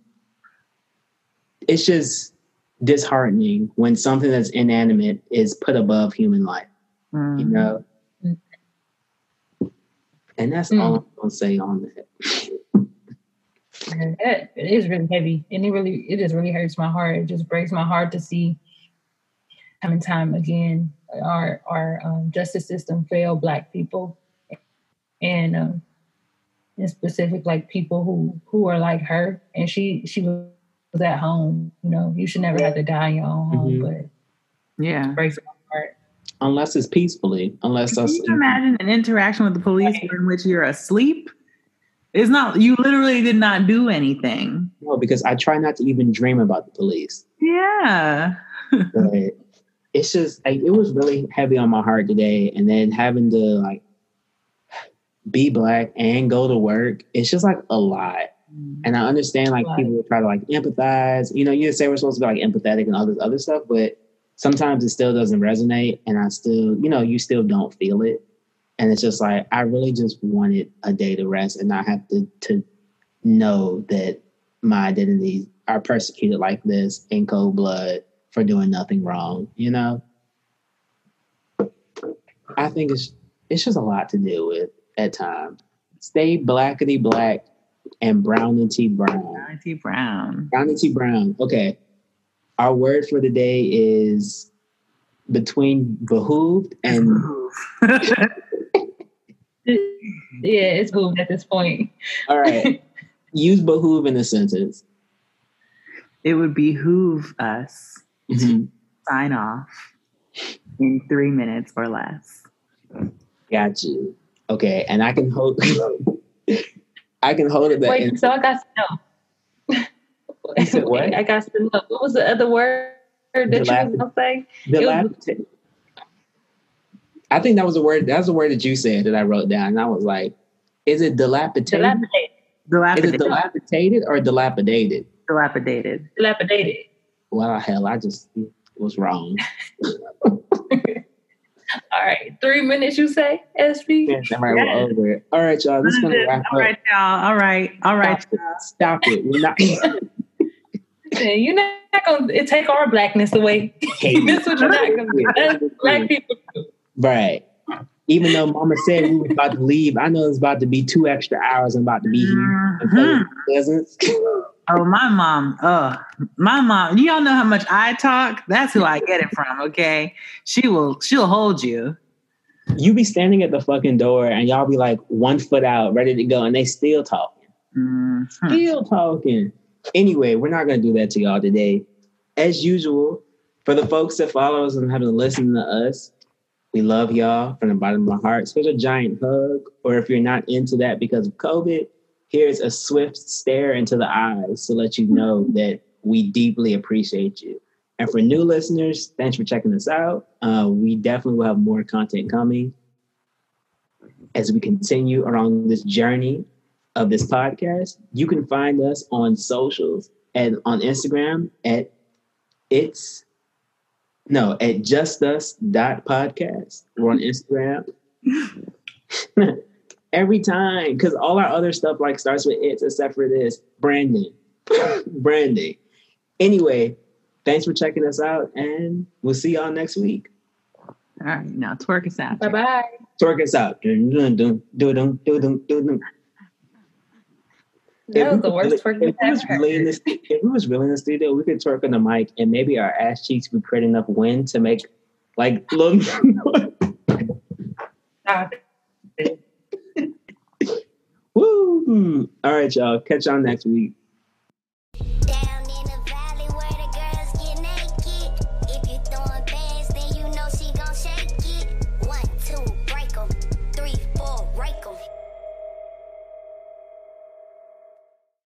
it's just disheartening when something that's inanimate is put above human life. Mm. You mm-hmm. know? And that's mm. all I'm gonna say on that. it is really heavy. And it really it just really hurts my heart. It just breaks my heart to see time and time again our our um, justice system fail black people and um, in specific like people who who are like her and she she was at home you know you should never have to die in your own home mm-hmm. but yeah it breaks my heart unless it's peacefully unless Can us you imagine an interaction with the police right. in which you're asleep It's not. You literally did not do anything. No, because I try not to even dream about the police. Yeah. But it's just like it was really heavy on my heart today, and then having to like be black and go to work, it's just like a lot. Mm. And I understand like people try to like empathize. You know, you say we're supposed to be like empathetic and all this other stuff, but sometimes it still doesn't resonate. And I still, you know, you still don't feel it. And it's just like I really just wanted a day to rest and not have to to know that my identities are persecuted like this in cold blood for doing nothing wrong, you know? I think it's it's just a lot to deal with at times. Stay blackety black and brown and tea brown. Auntie Brown. Brown and tea brown. Okay. Our word for the day is between behooved and Yeah, it's moved at this point. all right. Use behoove in a sentence. it would behoove us Mhm. sign off in three minutes or less. Got you. Okay, and I can hold I can hold it that in- Wait, so I got to know. You said what? Wait, I got to know. What was the other word that you was Dilapid- gonna say? The It last, was- I think that was a word. That's a word that you said that I wrote down, and I was like, "Is it dilapidated? Dilapidated. Is it Dilapidated. dilapidated or dilapidated?" Dilapidated. Dilapidated. Well, hell, I just was wrong. All right, three minutes. You say, SP? Yes, I'm right, we're over it. All right, y'all. This is gonna wrap All up. right, y'all. All right. All right. Stop it. Stop it. We're not. You're not gonna take our blackness away. Hey. That's what you're not gonna do. That's black people do. Right. Even though Mama said we were about to leave, I know it's about to be two extra hours. I'm about to be here. Mhm. Oh, my mom. Oh, my mom. You all know how much I talk. That's who I get it from. Okay, she will. She'll hold you. you be standing at the fucking door, and y'all be like one foot out, ready to go, and they still talking. Mhm. Still talking. Anyway, we're not going to do that to y'all today. As usual, for the folks that follow us and haven't listened to us, we love y'all from the bottom of my heart. So a giant hug. Or if you're not into that because of COVID, here's a swift stare into the eyes to let you know that we deeply appreciate you. And for new listeners, thanks for checking us out. Uh, we definitely will have more content coming as we continue along this journey of this podcast. You can find us on socials and on Instagram at it's no at just us dot podcast. We're on Instagram. Every time, because all our other stuff like starts with it's except for this branding. branding. Anyway, thanks for checking us out, and we'll see y'all next week. All right, now twerk us out. Bye bye. Twerk us out. Dun, dun, dun, dun, dun, dun, dun, dun, That was the worst twerking if we was ever. really in the stu- if we was really in the studio, we could twerk on the mic, and maybe our ass cheeks would create enough wind to make like little. Stop. Woo! All right, y'all. Catch y'all next week.